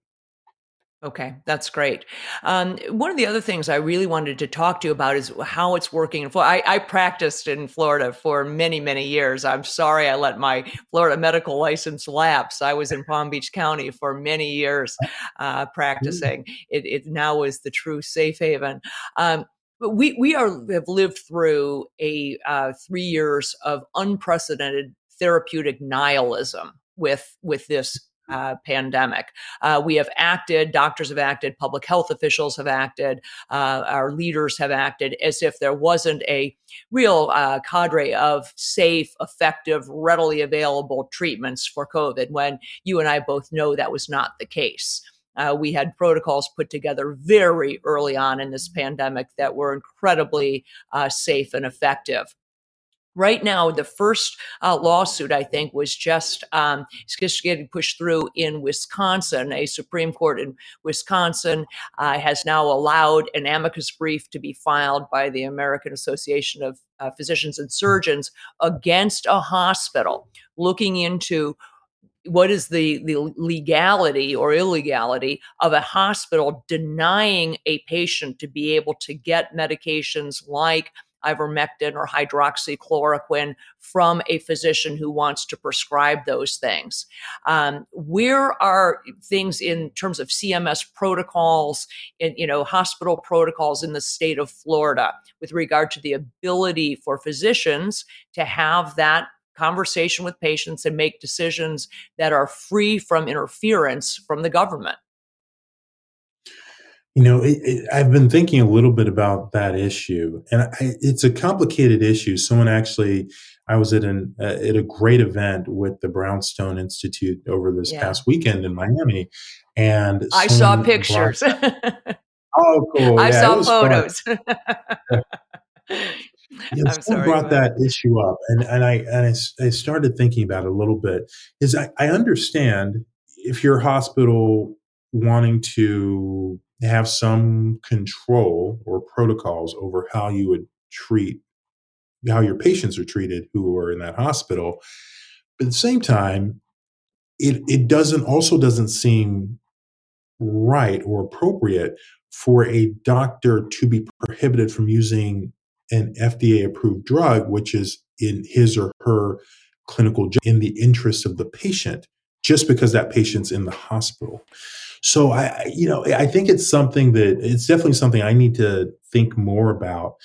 Okay, that's great. Um, one of the other things I really wanted to talk to you about is how it's working. in I, I practiced in Florida for many, many years. I'm sorry I let my Florida medical license lapse. I was in Palm Beach County for many years uh, practicing. It, it, now is the true safe haven. Um, but we we are have lived through a uh, three years of unprecedented therapeutic nihilism with with this uh, pandemic. Uh, we have acted, doctors have acted, public health officials have acted, uh, our leaders have acted as if there wasn't a real uh, cadre of safe, effective, readily available treatments for COVID when you and I both know that was not the case. Uh, we had protocols put together very early on in this pandemic that were incredibly uh, safe and effective right now, the first uh, lawsuit, I think, was just, um, just getting pushed through in Wisconsin. A Supreme Court in Wisconsin uh, has now allowed an amicus brief to be filed by the American Association of uh, Physicians and Surgeons against a hospital looking into what is the, the legality or illegality of a hospital denying a patient to be able to get medications like ivermectin or hydroxychloroquine from a physician who wants to prescribe those things. Um, where are things in terms of CMS protocols, in, you know, hospital protocols in the state of Florida with regard to the ability for physicians to have that conversation with patients and make decisions that are free from interference from the government? You know, it, it, I've been thinking a little bit about that issue, and I, it's a complicated issue. Someone actually, I was at an uh, at a great event with the Brownstone Institute over this yeah. past weekend in Miami, and I saw pictures. oh, cool! I yeah, saw photos. Yeah, I'm sorry, brought that issue up, and and I and I, I started thinking about it a little bit. Is I, I understand if your hospital wanting to have some control or protocols over how you would treat how your patients are treated who are in that hospital. But at the same time, it it doesn't also doesn't seem right or appropriate for a doctor to be prohibited from using an FDA approved drug, which is in his or her clinical in the interest of the patient, just because that patient's in the hospital. So I, you know, I think it's something that it's definitely something I need to think more about.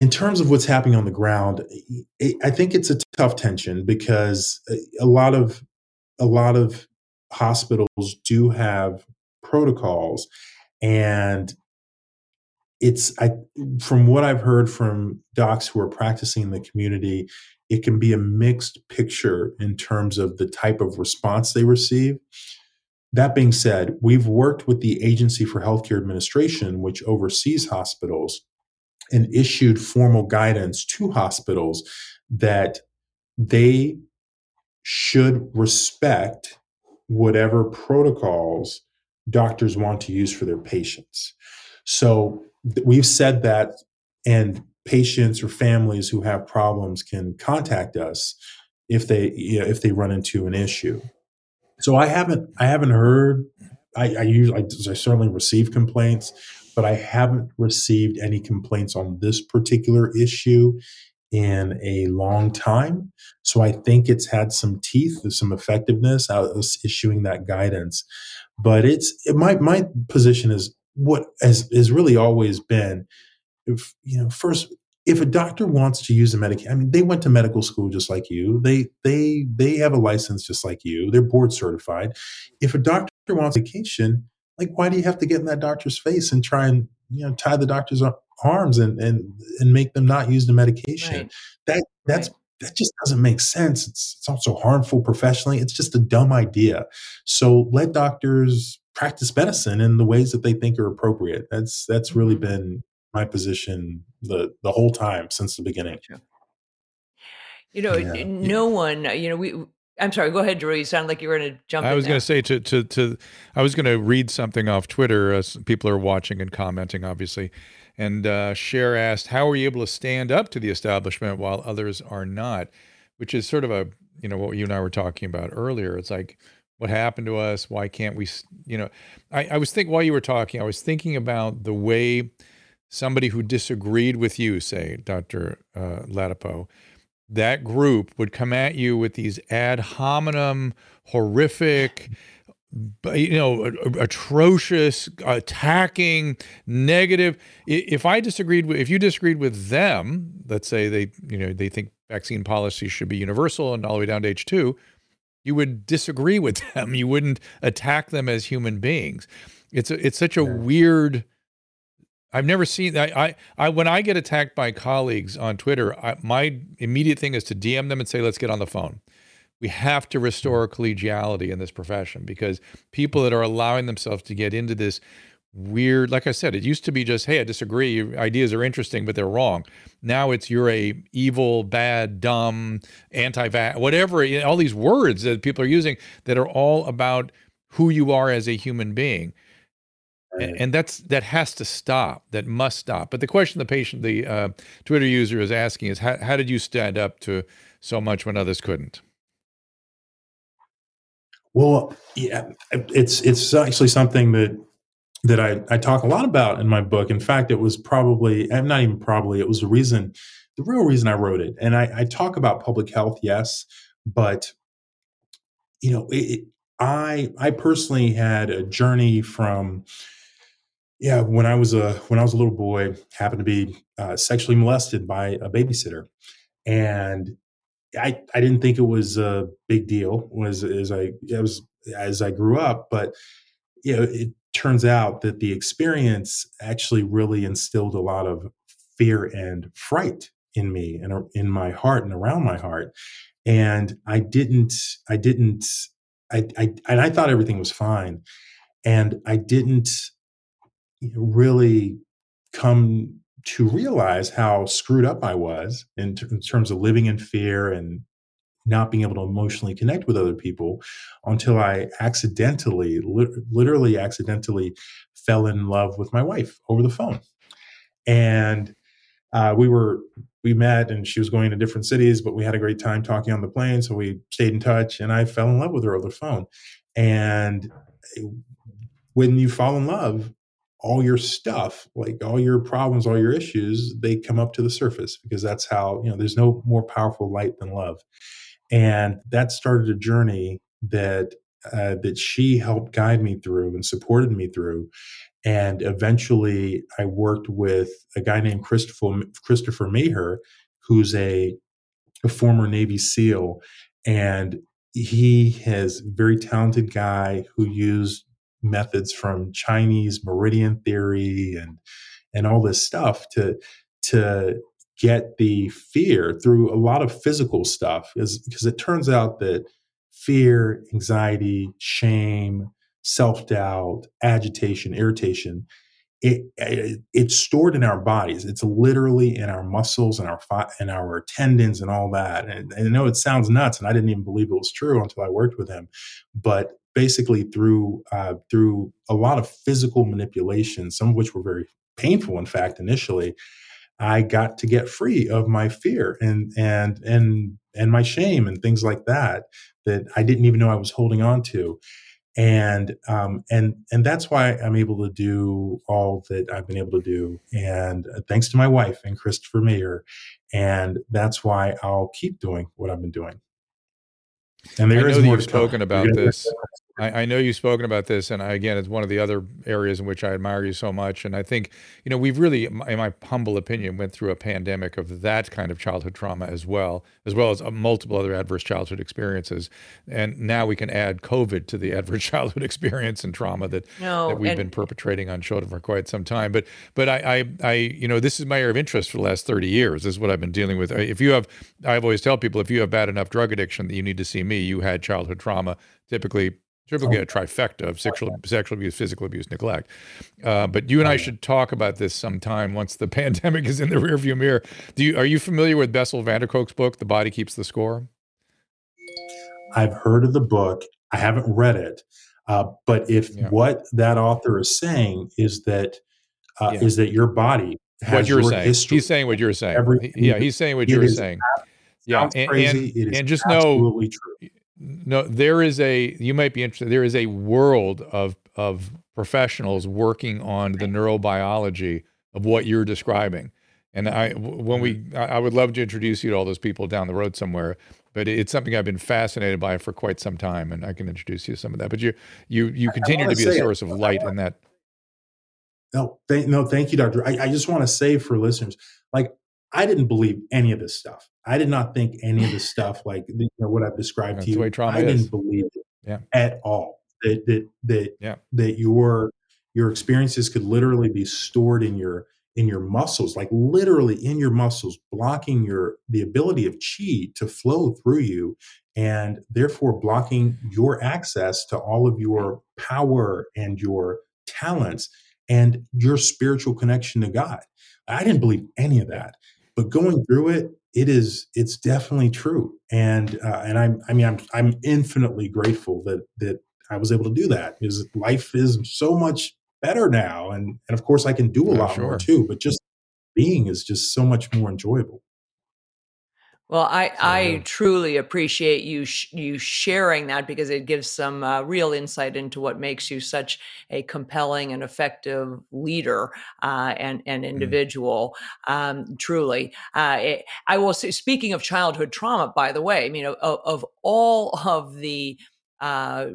In terms of what's happening on the ground, I think it's a tough tension because uh, a lot of a lot of hospitals do have protocols and it's I from what I've heard from docs who are practicing in the community, it can be a mixed picture in terms of the type of response they receive. That being said, we've worked with the Agency for Healthcare Administration, which oversees hospitals, and issued formal guidance to hospitals that they should respect whatever protocols doctors want to use for their patients. So we've said that, and patients or families who have problems can contact us if they you know, if they run into an issue. So I haven't I haven't heard I, I usually I, I certainly receive complaints, but I haven't received any complaints on this particular issue in a long time. So I think it's had some teeth, some effectiveness out of issuing that guidance. But it's it, my my position is what has has really always been if you know first if a doctor wants to use a medication, I mean, they went to medical school just like you. They they they have a license just like you. They're board certified. If a doctor wants medication, like why do you have to get in that doctor's face and try and you know tie the doctor's arms and and and make them not use the medication? Right. That that's right. that just doesn't make sense. It's it's also harmful professionally. It's just a dumb idea. So let doctors practice medicine in the ways that they think are appropriate. That's that's really mm-hmm. been my position the the whole time since the beginning. You know, yeah. no one. You know, we. I'm sorry. Go ahead, Drew. You sound like you were going to jump. I was going to say to to to. I was going to read something off Twitter. As people are watching and commenting, obviously, and uh, Cher asked, "How are you able to stand up to the establishment while others are not?" Which is sort of a you know what you and I were talking about earlier. It's like what happened to us why can't we you know I, I was thinking while you were talking i was thinking about the way somebody who disagreed with you, say, Dr. Uh, Ladapo, that group would come at you with these ad hominem, horrific, you know, atrocious, attacking, negative. If I disagreed with, if you disagreed with them, let's say they, you know, they think vaccine policy should be universal and all the way down to H two, you would disagree with them. You wouldn't attack them as human beings. It's a, it's such a weird I've never seen that. I, I, when I get attacked by colleagues on Twitter, I, my immediate thing is to DM them and say, let's get on the phone. We have to restore collegiality in this profession because people that are allowing themselves to get into this weird, like I said, it used to be just, hey, I disagree. Your ideas are interesting, but they're wrong. Now it's you're a evil, bad, dumb, anti-vax, whatever. All these words that people are using that are all about who you are as a human being. And, and that's that has to stop. That must stop. But the question the patient, the uh, Twitter user is asking is, how, how did you stand up to so much when others couldn't? Well, yeah, it's it's actually something that that I, I talk a lot about in my book. In fact, it was probably I'm not even probably it was the reason, the real reason I wrote it. And I, I talk about public health, yes, but you know, it, I I personally had a journey from yeah, when I was a when I was a little boy, happened to be uh, sexually molested by a babysitter, and I I didn't think it was a big deal was as I was as I grew up, but you know it turns out that the experience actually really instilled a lot of fear and fright in me and in my heart and around my heart, and I didn't I didn't I, I and I thought everything was fine, and I didn't really come to realize how screwed up I was in, t- in, terms of living in fear and not being able to emotionally connect with other people until I accidentally, li- literally accidentally fell in love with my wife over the phone. And uh, we were, we met and she was going to different cities, but we had a great time talking on the plane. So we stayed in touch and I fell in love with her over the phone. And eh, when you fall in love, all your stuff, like all your problems, all your issues, they come up to the surface because that's how, you know, there's no more powerful light than love. And that started a journey that uh, that she helped guide me through and supported me through. And eventually, I worked with a guy named Christopher Christopher Maher, who's a, a former Navy SEAL, and he has very talented guy who used methods from Chinese meridian theory and and all this stuff to to get the fear through a lot of physical stuff is because it turns out that fear, anxiety, shame, self-doubt, agitation, irritation, it, it, it's stored in our bodies. It's literally in our muscles and our and our tendons and all that. And, and I know it sounds nuts, and I didn't even believe it was true until I worked with him. But basically, through uh, through a lot of physical manipulation, some of which were very painful, in fact, initially, I got to get free of my fear and and and and my shame and things like that that I didn't even know I was holding on to. And um, and and that's why I'm able to do all that I've been able to do, and uh, thanks to my wife and Christopher Mayer, and that's why I'll keep doing what I've been doing. And there I know you've spoken about this. I, I, know you've spoken about this, and I, again, it's one of the other areas in which I admire you so much. And I think, you know, we've really, in my humble opinion, went through a pandemic of that kind of childhood trauma as well, as well as uh, multiple other adverse childhood experiences. And now we can add COVID to the adverse childhood experience and trauma that, no, that we've and, been perpetrating on children for quite some time. But, but I, I, I, you know, this is my area of interest for the last 30 years. This is what I've been dealing with. If you have, I've always tell people, if you have bad enough drug addiction that you need to see me, you had childhood trauma, typically typically oh. a trifecta of sexual sexual abuse, physical abuse, neglect. Uh, but you and I should talk about this sometime once the pandemic is in the rearview mirror. Do you are you familiar with Bessel van der Kolk's book, The Body Keeps the Score? I've heard of the book. I haven't read it, uh, but if yeah. what that author is saying is that uh, yeah. is that your body what you're your saying. History, he's saying what you're saying. Every, yeah, he's saying what you're saying. Yeah, and, crazy. and, and just know true no, there is a you might be interested. There is a world of of professionals working on the neurobiology of what you're describing. And I, when we, mm-hmm. I would love to introduce you to all those people down the road somewhere. But it's something I've been fascinated by for quite some time, and I can introduce you to some of that. But you, you, you continue to be a source it. of light in that. No, thank, no, thank you, doctor. I, I just want to say for listeners, like I didn't believe any of this stuff. I did not think any of the stuff, like you know, what I've described That's to you, I is. didn't believe it yeah. at all. That that that yeah. that your your experiences could literally be stored in your in your muscles, like literally in your muscles, blocking your the ability of chi to flow through you, and therefore blocking your access to all of your power and your talents and your spiritual connection to God. I didn't believe any of that but going through it it is it's definitely true. And uh, and i'm i mean i'm i'm infinitely grateful that that i was able to do that because life is so much better now. And and of course i can do a lot sure. more too but just being is just so much more enjoyable well, I, I truly appreciate you sh- you sharing that because it gives some uh, real insight into what makes you such a compelling and effective leader uh, and and mm-hmm. individual. Mm. Um, truly, uh, it, I will say. Speaking of childhood trauma, by the way, I mean of, of all of the uh,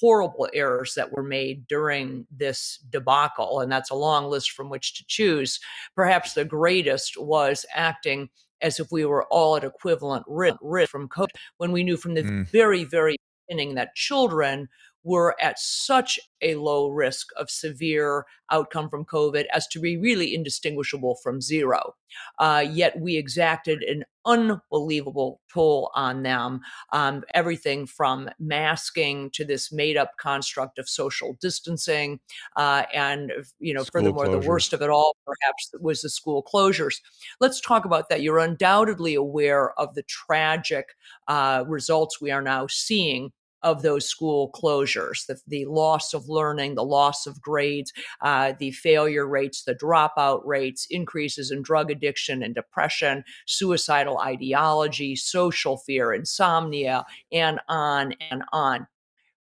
horrible errors that were made during this debacle, and that's a long list from which to choose. Perhaps the greatest was acting as if we were all at equivalent risk from COVID, when we knew from the mm. very, very beginning that children were at such a low risk of severe outcome from COVID as to be really indistinguishable from zero. Uh, yet we exacted an unbelievable toll on them. Um, everything from masking to this made-up construct of social distancing, uh, and you know, school furthermore, closures. the worst of it all perhaps was the school closures. Let's talk about that. You're undoubtedly aware of the tragic uh, results we are now seeing of those school closures, the, the loss of learning, the loss of grades, uh, the failure rates, the dropout rates, increases in drug addiction and depression, suicidal ideology, social fear, insomnia, and on and on.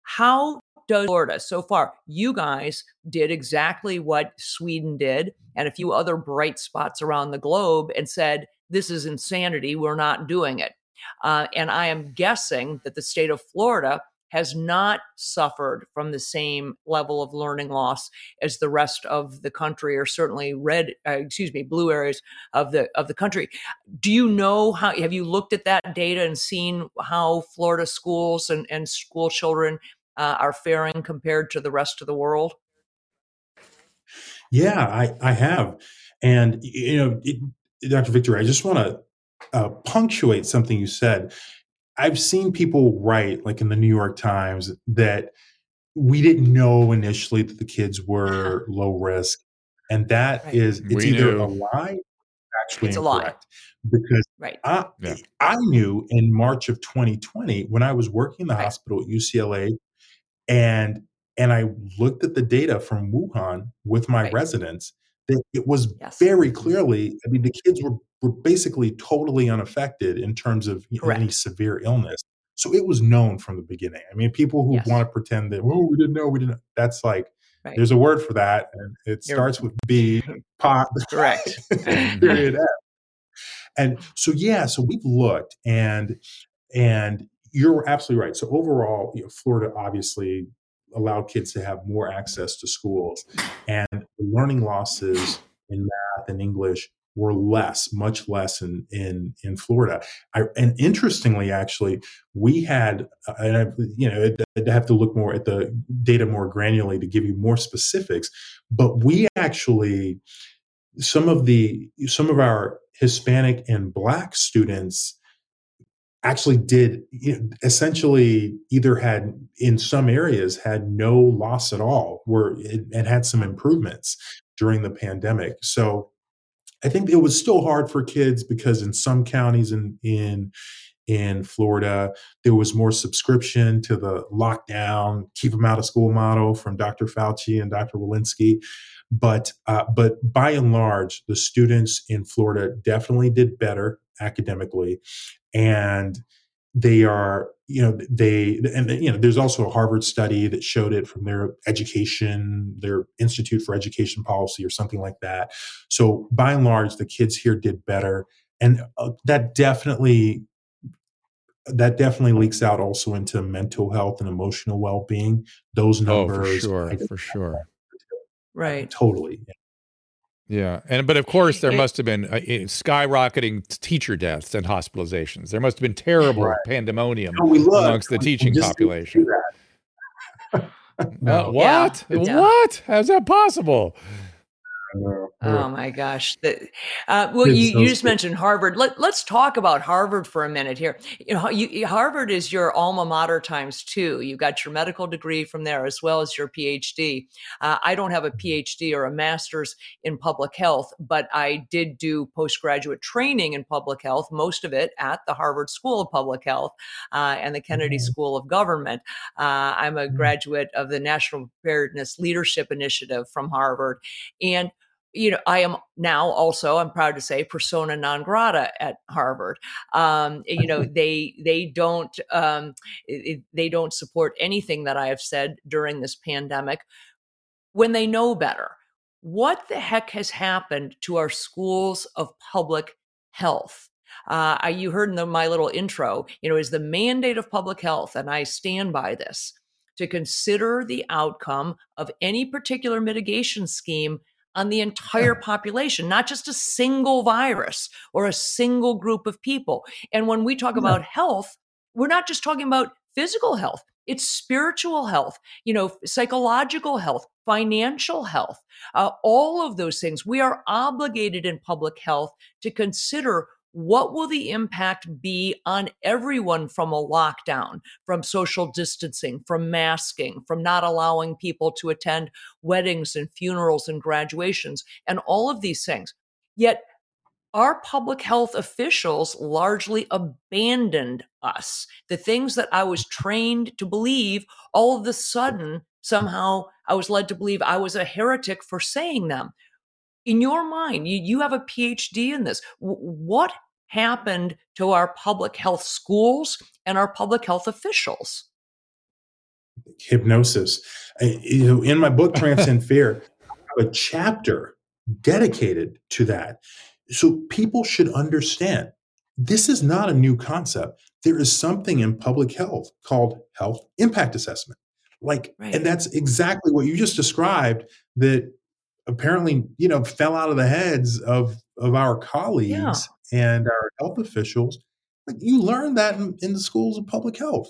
How does Florida so far? You guys did exactly what Sweden did and a few other bright spots around the globe and said, this is insanity. We're not doing it. Uh, and I am guessing that the state of Florida has not suffered from the same level of learning loss as the rest of the country, or certainly red, uh, excuse me, blue areas of the of the country. Do you know how? Have you looked at that data and seen how Florida schools and, and school children uh, are faring compared to the rest of the world? Yeah, I, I have, and you know, it, Dr. victor I just want to uh, punctuate something you said. I've seen people write, like in the New York Times, that we didn't know initially that the kids were low risk, and that Right. is it's We either knew. a lie, or actually It's a lie. incorrect. Because Right. I, Yeah. I knew in March of 2020 when I was working in the Right. hospital at UCLA, and and I looked at the data from Wuhan with my Right. residents, that it was Yes. very clearly. I mean, the kids were were basically totally unaffected in terms of any severe illness. So it was known from the beginning. I mean, people who Yes. want to pretend that oh we didn't know we didn't. know," That's like Right. there's a word for that, and it You're- starts with B. Pot. Correct. Period. F. And so yeah, so we've looked and and you're absolutely right. So overall, you know, Florida obviously allowed kids to have more access to schools, and the learning losses in math and English were less, much less in in in Florida. I, and interestingly, actually, we had, and I, you know, I'd have to look more at the data more granularly to give you more specifics, but we actually some of the some of our Hispanic and Black students actually did you know, essentially either had in some areas had no loss at all were and had some improvements during the pandemic so i think it was still hard for kids because in some counties in in in Florida, there was more subscription to the lockdown, keep them out of school model from Dr. Fauci and Dr. Walensky. But uh, but by and large, the students in Florida definitely did better academically, and they are you know they and you know there's also a Harvard study that showed it from their education, their Institute for Education Policy or something like that. So by and large, the kids here did better, and uh, that definitely that definitely leaks out also into mental health and emotional well-being. Those numbers Oh, numbers, for sure, for sure. Right. totally. Yeah, and but of course there It- must have been uh, skyrocketing teacher deaths and hospitalizations. There must have been terrible Right. pandemonium No, we look, amongst the we- we teaching population. do that. Uh, what? Yeah. What? How's that possible? No, Oh my gosh. The, uh, well, you, so you just mentioned Harvard. Let, let's talk about Harvard for a minute here. You know, you, Harvard is your alma mater times two. You got your medical degree from there as well as your PhD. Uh, I don't have a PhD or a master's in public health, but I did do postgraduate training in public health, most of it at the Harvard School of Public Health uh, and the Kennedy Mhm. School of Government. Uh, I'm a Mhm. graduate of the National Preparedness Leadership Initiative from Harvard. And you know, I am now also, I'm proud to say, persona non grata at Harvard. Um, you know, they they don't um, it, they don't support anything that I have said during this pandemic when they know better. What the heck has happened to our schools of public health? Uh, I, you heard in the, my little intro, you know, is the mandate of public health, and I stand by this, to consider the outcome of any particular mitigation scheme on the entire population, not just a single virus or a single group of people. And when we talk Yeah. about health, we're not just talking about physical health, it's spiritual health, you know, psychological health, financial health, uh, all of those things. We are obligated in public health to consider what will the impact be on everyone from a lockdown, from social distancing, from masking, from not allowing people to attend weddings and funerals and graduations, and all of these things. Yet, our public health officials largely abandoned us. The things that I was trained to believe, all of a sudden, somehow I was led to believe I was a heretic for saying them. In your mind, you, you have a PhD in this. What happened to our public health schools and our public health officials? hypnosis. I, you know, in my book Transcend Fear, I have a chapter dedicated to that. So people should understand this is not a new concept. There is something in public health called health impact assessment. Like, Right. and that's exactly what you just described that apparently, you know, fell out of the heads of of our colleagues and our health officials. Like you learn that in, in the schools of public health.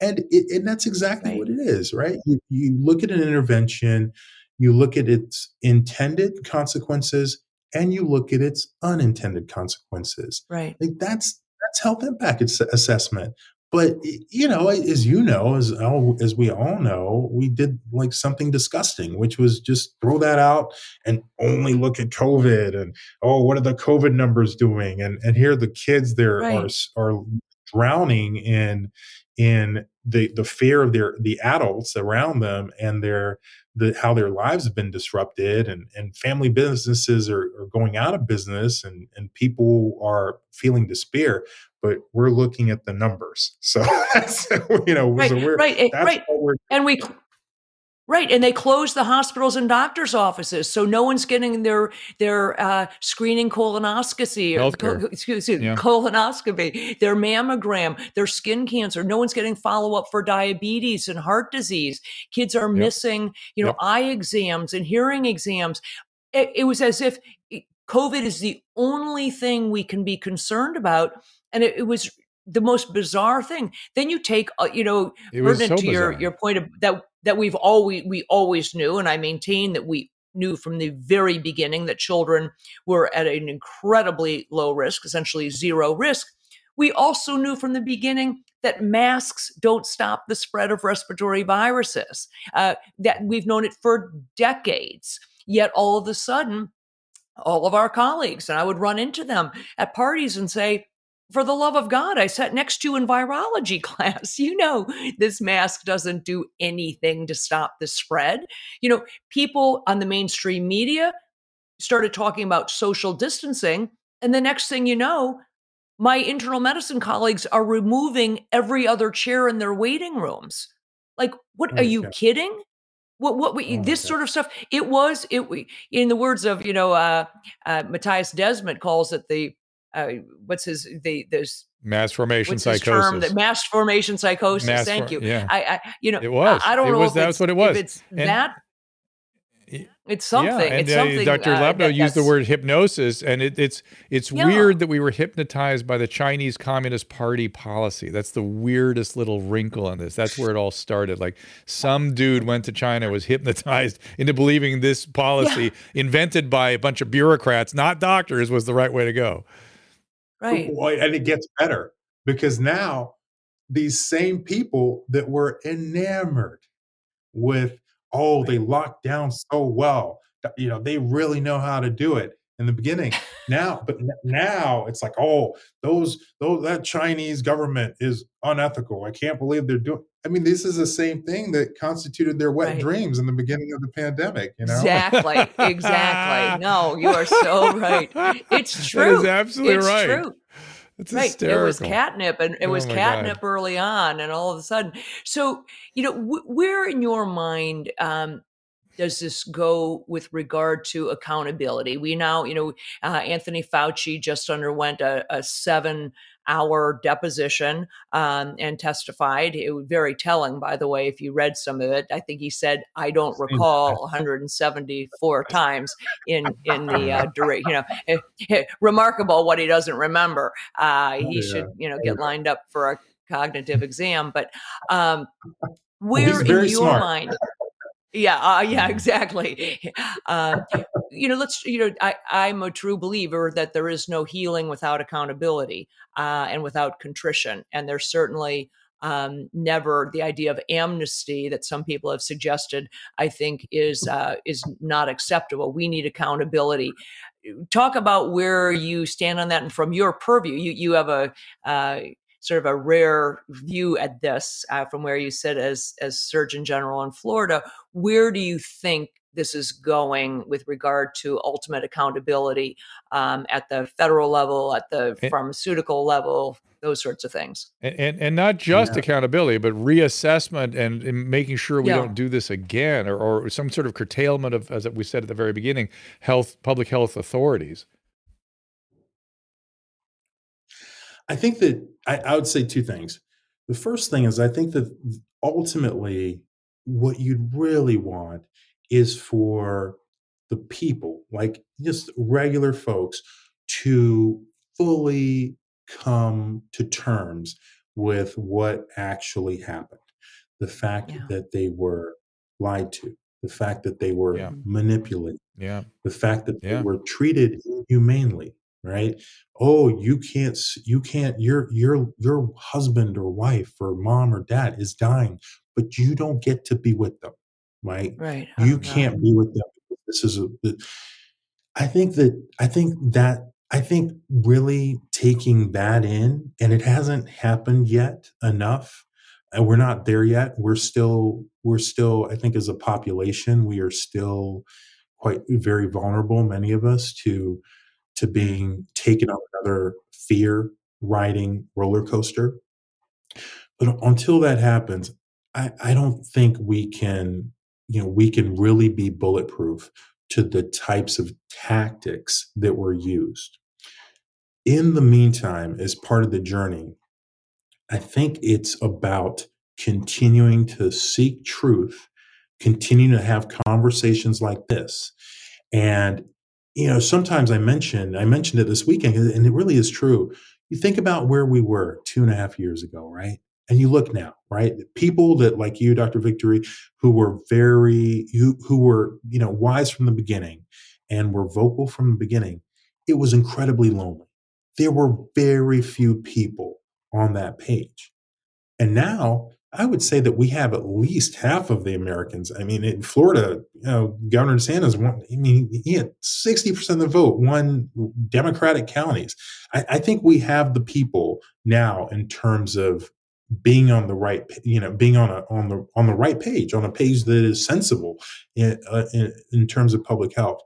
And it, and that's exactly Right. what it is, right? You, you look at an intervention, you look at its intended consequences, and you look at its unintended consequences. Right. Like that's that's health impact assessment. But you know, as you know, as as we all know, we did like something disgusting, which was just throw that out and only look at COVID and oh, what are the COVID numbers doing? And and here the kids there right. are are drowning in in the the fear of their the adults around them and their the how their lives have been disrupted and and family businesses are, are going out of business and and people are feeling despair but we're looking at the numbers so that's you know right, so right, right. Eh, and we Right, and they closed the hospitals and doctors' offices, so no one's getting their their uh, screening colonoscopy, or, co- excuse me, yeah. colonoscopy, their mammogram, their skin cancer. No one's getting follow up for diabetes and heart disease. Kids are yep. missing, you know, yep. eye exams and hearing exams. It, it was as if COVID is the only thing we can be concerned about, and it, it was the most bizarre thing. Then you take, uh, you know, so to your your point of that that we've always we always knew, and I maintain that we knew from the very beginning that children were at an incredibly low risk, essentially zero risk. We also knew from the beginning that masks don't stop the spread of respiratory viruses. Uh, that we've known it for decades. Yet all of a sudden, all of our colleagues, and I would run into them at parties and say, for the love of God, I sat next to you in virology class. You know, this mask doesn't do anything to stop the spread. You know, people on the mainstream media started talking about social distancing. And the next thing you know, my internal medicine colleagues are removing every other chair in their waiting rooms. Like, what oh, are you kidding? What what we, oh, this sort of stuff? It was it. In the words of you know, uh, uh, Mattias Desmet calls it the uh, what's his the there's mass formation psychosis. Term, that mass formation psychosis. Mass thank for, you. Yeah. I, I, you know it was. I, I don't it know was, that's what it was. If it's and, that. It's something. Yeah, and it's uh, something. Dr. Uh, Ladapo used the word hypnosis, and it, it's it's yeah. weird that we were hypnotized by the Chinese Communist Party policy. That's the weirdest little wrinkle in this. That's where it all started. Like some dude went to China, was hypnotized into believing this policy, yeah. invented by a bunch of bureaucrats, not doctors, was the right way to go. Right. And it gets better because now these same people that were enamored with, oh, they locked down so well, you know, they really know how to do it in the beginning. Now, but now it's like, oh, those those that Chinese government is unethical. I can't believe they're doing. I mean, this is the same thing that constituted their wet right. dreams in the beginning of the pandemic. You know, exactly, exactly. No, you are so right. It's true. That is absolutely it's right. True. It's right. Hysterical. It was catnip, and it oh was catnip God. early on, and all of a sudden. So, you know, wh- where in your mind um, does this go with regard to accountability? We now, you know, uh, Anthony Fauci just underwent a, a seven hour deposition um, and testified. It was very telling, by the way, if you read some of it. I think he said, I don't recall 174 times in in the uh, duration. You know, eh, eh, remarkable what he doesn't remember. Uh, he yeah. should, you know, get lined up for a cognitive exam. But um, where in your smart. mind? Yeah, uh, yeah, exactly. Uh, you know, let's. You know, I, I'm a true believer that there is no healing without accountability uh, and without contrition, and there's certainly um, never the idea of amnesty that some people have suggested. I think is uh, is not acceptable. We need accountability. Talk about where you stand on that, and from your purview, you you have a uh, sort of a rare view at this uh, from where you sit as as Surgeon General in Florida. Where do you think this is going with regard to ultimate accountability um, at the federal level, at the and, pharmaceutical level, those sorts of things. And and, and not just yeah. accountability, but reassessment and, and making sure we yeah. don't do this again, or, or some sort of curtailment of, as we said at the very beginning, health, public health authorities. I think that I, I would say two things. The first thing is I think that ultimately what you'd really want is for the people, like just regular folks, to fully come to terms with what actually happened. The fact yeah. that they were lied to, the fact that they were Yeah. manipulated, Yeah. the fact that Yeah. they were treated humanely right? Oh, you can't, you can't, your your your husband or wife or mom or dad is dying, but you don't get to be with them, right? Right. you can't be with them. This is a. the- I think that I think that I think really taking that in, and it hasn't happened yet enough. And we're not there yet. We're still, we're still. I think as a population, we are still quite very vulnerable. Many of us to to being taken on another fear riding roller coaster. But until that happens, I, I don't think we can, you know, we can really be bulletproof to the types of tactics that were used. In the meantime, as part of the journey, I think it's about continuing to seek truth, continuing to have conversations like this. And, you know, sometimes I mention, I mentioned it this weekend, and it really is true. You think about where we were two and a half years ago, right? And you look now, right? People that like you, Dr. Victory, who were very, who, who were, you know, wise from the beginning and were vocal from the beginning, it was incredibly lonely. There were very few people on that page. And now I would say that we have at least half of the Americans. I mean, in Florida, you know, Governor DeSantis won, I mean, he had 60% of the vote, won Democratic counties. I, I think we have the people now in terms of being on the right, you know, being on a on the on the right page, on a page that is sensible in, uh, in, in terms of public health.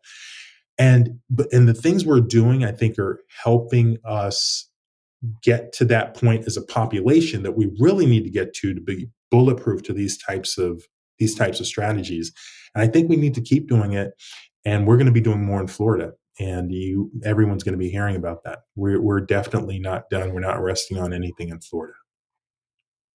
And but and the things we're doing, I think, are helping us get to that point as a population that we really need to get to to be bulletproof to these types of these types of strategies. And I think we need to keep doing it. And we're going to be doing more in Florida. And you, everyone's going to be hearing about that. We're, we're definitely not done. We're not resting on anything in Florida.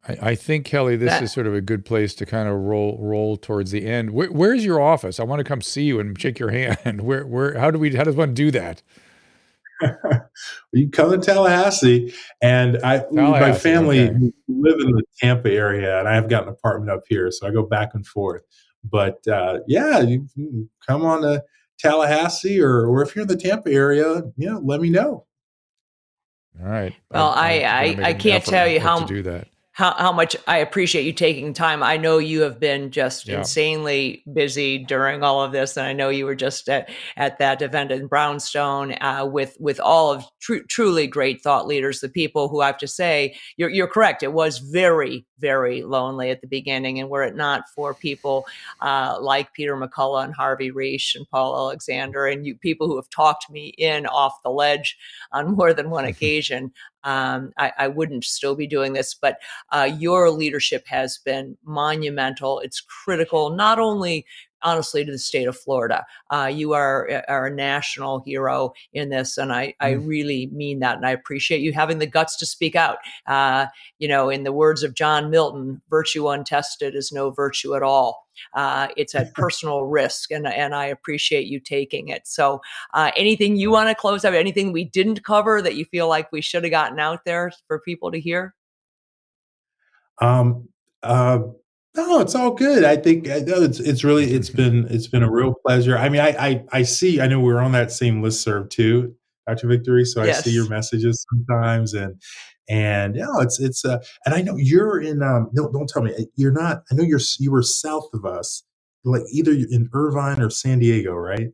I, I think Kelly, this That- is sort of a good place to kind of roll roll towards the end. Where, where's your office? I want to come see you and shake your hand. Where where how do we how does one do that? you come to Tallahassee, and I, my family okay. live in the Tampa area, and I have got an apartment up here, so I go back and forth. But uh, yeah, you can come on to Tallahassee, or or if you're in the Tampa area, you know, let me know. All right. Well, I'm- I- I'm I- make I an can't tell you how to do that. How, how much I appreciate you taking time. I know you have been just Yeah. insanely busy during all of this, and I know you were just at, at that event in Brownstone uh, with with all of tru- truly great thought leaders, the people who I have to say you're you're correct. It was very very lonely at the beginning, and were it not for people uh, like Peter McCullough and Harvey Risch and Paul Alexander and you people who have talked me in off the ledge on more than one occasion, um, I, I wouldn't still be doing this. But uh, your leadership has been monumental. It's critical, not only honestly to the state of Florida. Uh, you are, are a national hero in this, and I, I really mean that, and I appreciate you having the guts to speak out. Uh, you know, in the words of John Milton, "Virtue untested is no virtue at all." Uh, it's at personal risk, and and I appreciate you taking it. So, uh, anything you want to close out? Anything we didn't cover that you feel like we should have gotten out there for people to hear? Um, uh, no, it's all good. I think it's it's really it's been it's been a real pleasure. I mean, I I, I see. I know we're on that same list serve too, Dr. Victory. So I see your messages sometimes, and and yeah, it's it's uh, and I know you're in. Um, no, don't tell me you're not. I know you're you were south of us, like either in Irvine or San Diego, right?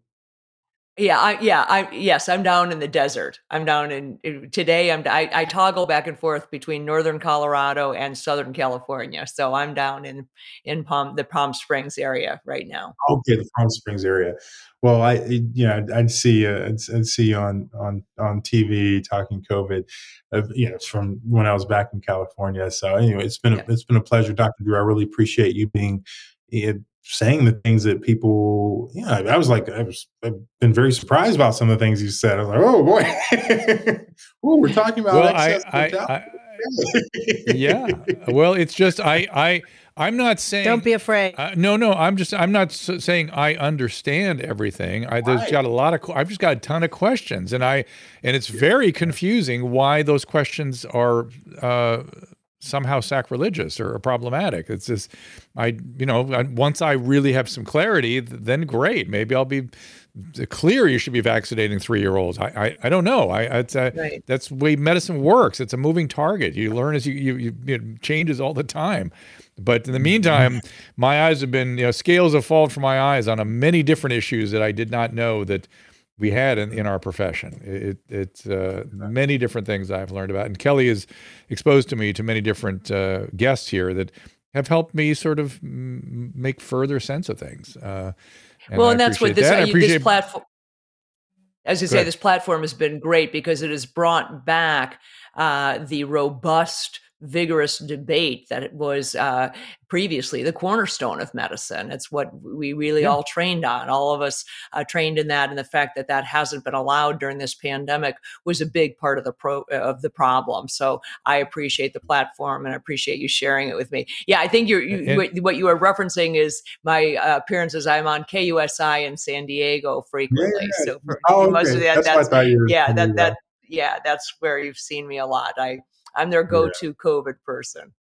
Yeah, I, yeah, I yes, I'm down in the desert. I'm down in today. I'm I, I toggle back and forth between northern Colorado and southern California. So I'm down in in Palm the Palm Springs area right now. Okay, the Palm Springs area. Well, I you know I'd, see uh, I'd, I'd see you on on on TV talking COVID, uh, you know from when I was back in California. So anyway, it's been a, Yeah. it's been a pleasure, Dr. Drew. I really appreciate you being uh, saying the things that people. Yeah, I was like I was I've been very surprised about some of the things you said. I was like, oh boy, oh we're talking about Well, I, excess I, mortality. I yeah. Well, it's just I I I'm not saying Don't be afraid. Uh, no, no, I'm just I'm not s- saying I understand everything. I there's Right. got a lot of que- I've just got a ton of questions, and I and it's very confusing why those questions are uh, somehow sacrilegious or problematic. It's just, I, you know, once I really have some clarity, then great. Maybe I'll be clear you should be vaccinating three year olds. I, I, I, don't know. I, it's a, right. that's the way medicine works. It's a moving target. You learn as you, you, you it changes all the time. But in the mm-hmm. meantime, my eyes have been, you know, scales have fallen from my eyes on a many different issues that I did not know that we had in, in our profession. It, it's uh, many different things I've learned about. And Kelly has exposed to me to many different uh, guests here that have helped me sort of make further sense of things. Uh, and well, I and that's what this, that. this platform. As you say, this platform has been great because it has brought back uh, the robust vigorous debate that it was uh, previously the cornerstone of medicine. It's what we really yeah. all trained on. All of us uh, trained in that, and the fact that that hasn't been allowed during this pandemic was a big part of the pro of the problem. So I appreciate the platform and I appreciate you sharing it with me. Yeah, I think you're, you, and, what you are referencing is my uh, appearances. I'm on KUSI in San Diego frequently. Yeah, so for oh, most okay. of that, that's, that's yeah, that that yeah, that's where you've seen me a lot. I I'm their go-to yeah. COVID person.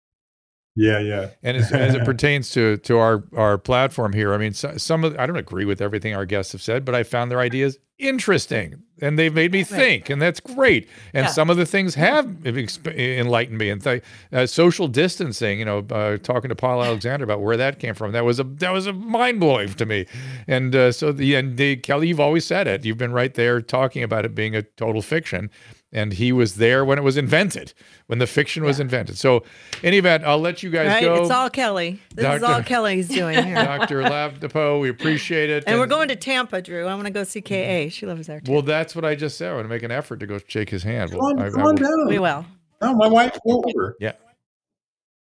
Yeah, yeah. And as, as, it pertains to to our our platform here, I mean, so, some of I don't agree with everything our guests have said, but I found their ideas interesting, and they've made me right. think, and that's great. And yeah. some of the things have enlightened me. And th- uh, social distancing, you know, uh, talking to Paul Alexander about where that came from, that was a that was a mind blowing to me. And uh, so the and the, Kelly, you've always said it. You've been right there talking about it being a total fiction and he was there when it was invented, when the fiction was invented. So, any event, I'll let you guys right? go. It's all Kelly. This Dr. is all Kelly's doing here. Dr. Ladapo, we appreciate it. And, and, we're going to Tampa, Drew. I want to go see KA. She loves there too. Well, that's what I just said. I want to make an effort to go shake his hand. Come on, I, come I, on down. We will. No, my wife over. Yeah.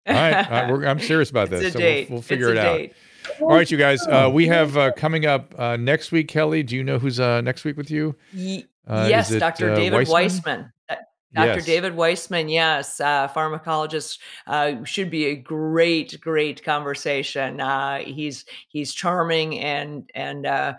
All right, uh, I'm serious about this. so we'll, we'll, figure it's it out. All right, you guys. Uh, we have uh, coming up uh, next week. Kelly, do you know who's uh, next week with you? Uh, yes, it, Dr. David Wiseman. Wiseman. Dr. Yes. David Wiseman, yes, uh, pharmacologist, uh, should be a great, great conversation. Uh, he's he's charming and and uh,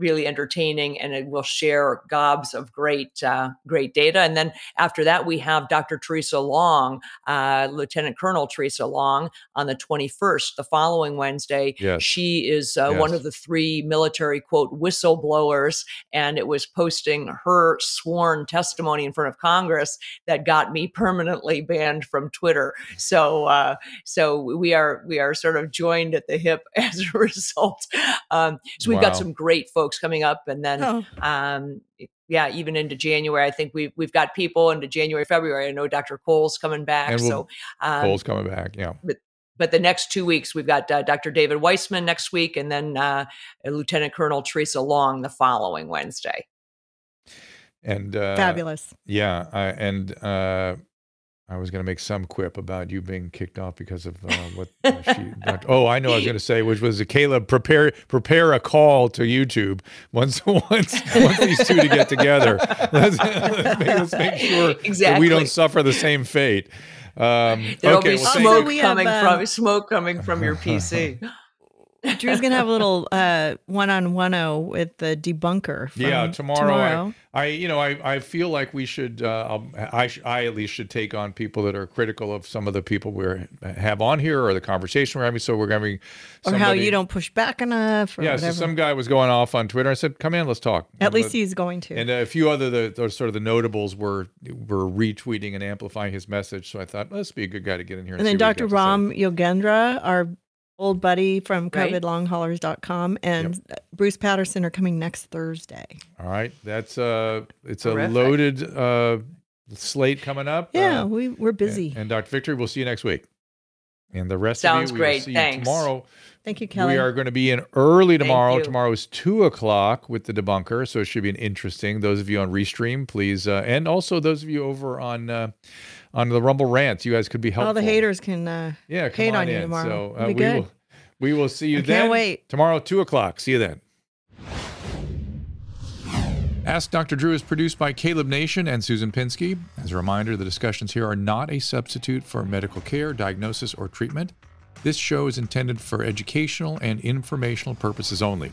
really entertaining and it will share gobs of great uh, great data and then after that we have dr theresa long uh, lieutenant colonel theresa long on the 21st the following wednesday yes. she is uh, yes. one of the three military quote whistleblowers and it was posting her sworn testimony in front of congress that got me permanently banned from twitter so uh, so we are we are sort of joined at the hip as a result um, so we've wow. got some great folks folks coming up, and then oh. um, yeah, even into January. I think we've we've got people into January, February. I know Dr. Cole's coming back, we'll, so um, Cole's coming back. Yeah. But, but the next two weeks, we've got uh, Dr. David Wiseman next week, and then uh, Lieutenant Colonel Theresa Long the following Wednesday. And uh, fabulous. Yeah, I and uh, I was going to make some quip about you being kicked off because of uh, what uh, she. oh, I know. I was going to say, which was a Caleb prepare prepare a call to YouTube once once once these two to get together. Let's, let's, make, let's make, sure exactly. we don't suffer the same fate. Um, There'll okay, be well, smoke coming have, um, from smoke coming from your PC. Drew's gonna have a little uh, one on one o with the debunker. yeah, tomorrow. tomorrow. I, I, you know, I, I feel like we should. Uh, I, sh- I at least should take on people that are critical of some of the people we have on here or the conversation we're having. So we're going to be or how you don't push back enough. yeah. Whatever. So some guy was going off on Twitter. I said, "Come in, let's talk." At and least he's going to. And a few other the, the, sort of the notables were were retweeting and amplifying his message. So I thought, let's be a good guy to get in here. And, and then Dr. Ram Yogendra, our old buddy from covidlonghaulers.com and yep. bruce patterson are coming next thursday. All right. That's uh it's Terrific. a loaded uh slate coming up yeah uh, we, we're busy. and, and, dr. Victory we'll see you next week. And the rest sounds of you, great. thanks. tomorrow. Thank you kelly. We are going to be in early tomorrow. tomorrow is two o'clock with the debunker so it should be an interesting those of you on restream please uh, and also those of you over on uh, on the Rumble rants. You guys could be helpful. All the haters can uh, yeah hate on, on you tomorrow. So uh, we good. will we will see you I then. Can't wait tomorrow two o'clock. See you then. Ask Dr. Drew is produced by Caleb Nation and Susan Pinsky. As a reminder, the discussions here are not a substitute for medical care, diagnosis, or treatment. This show is intended for educational and informational purposes only.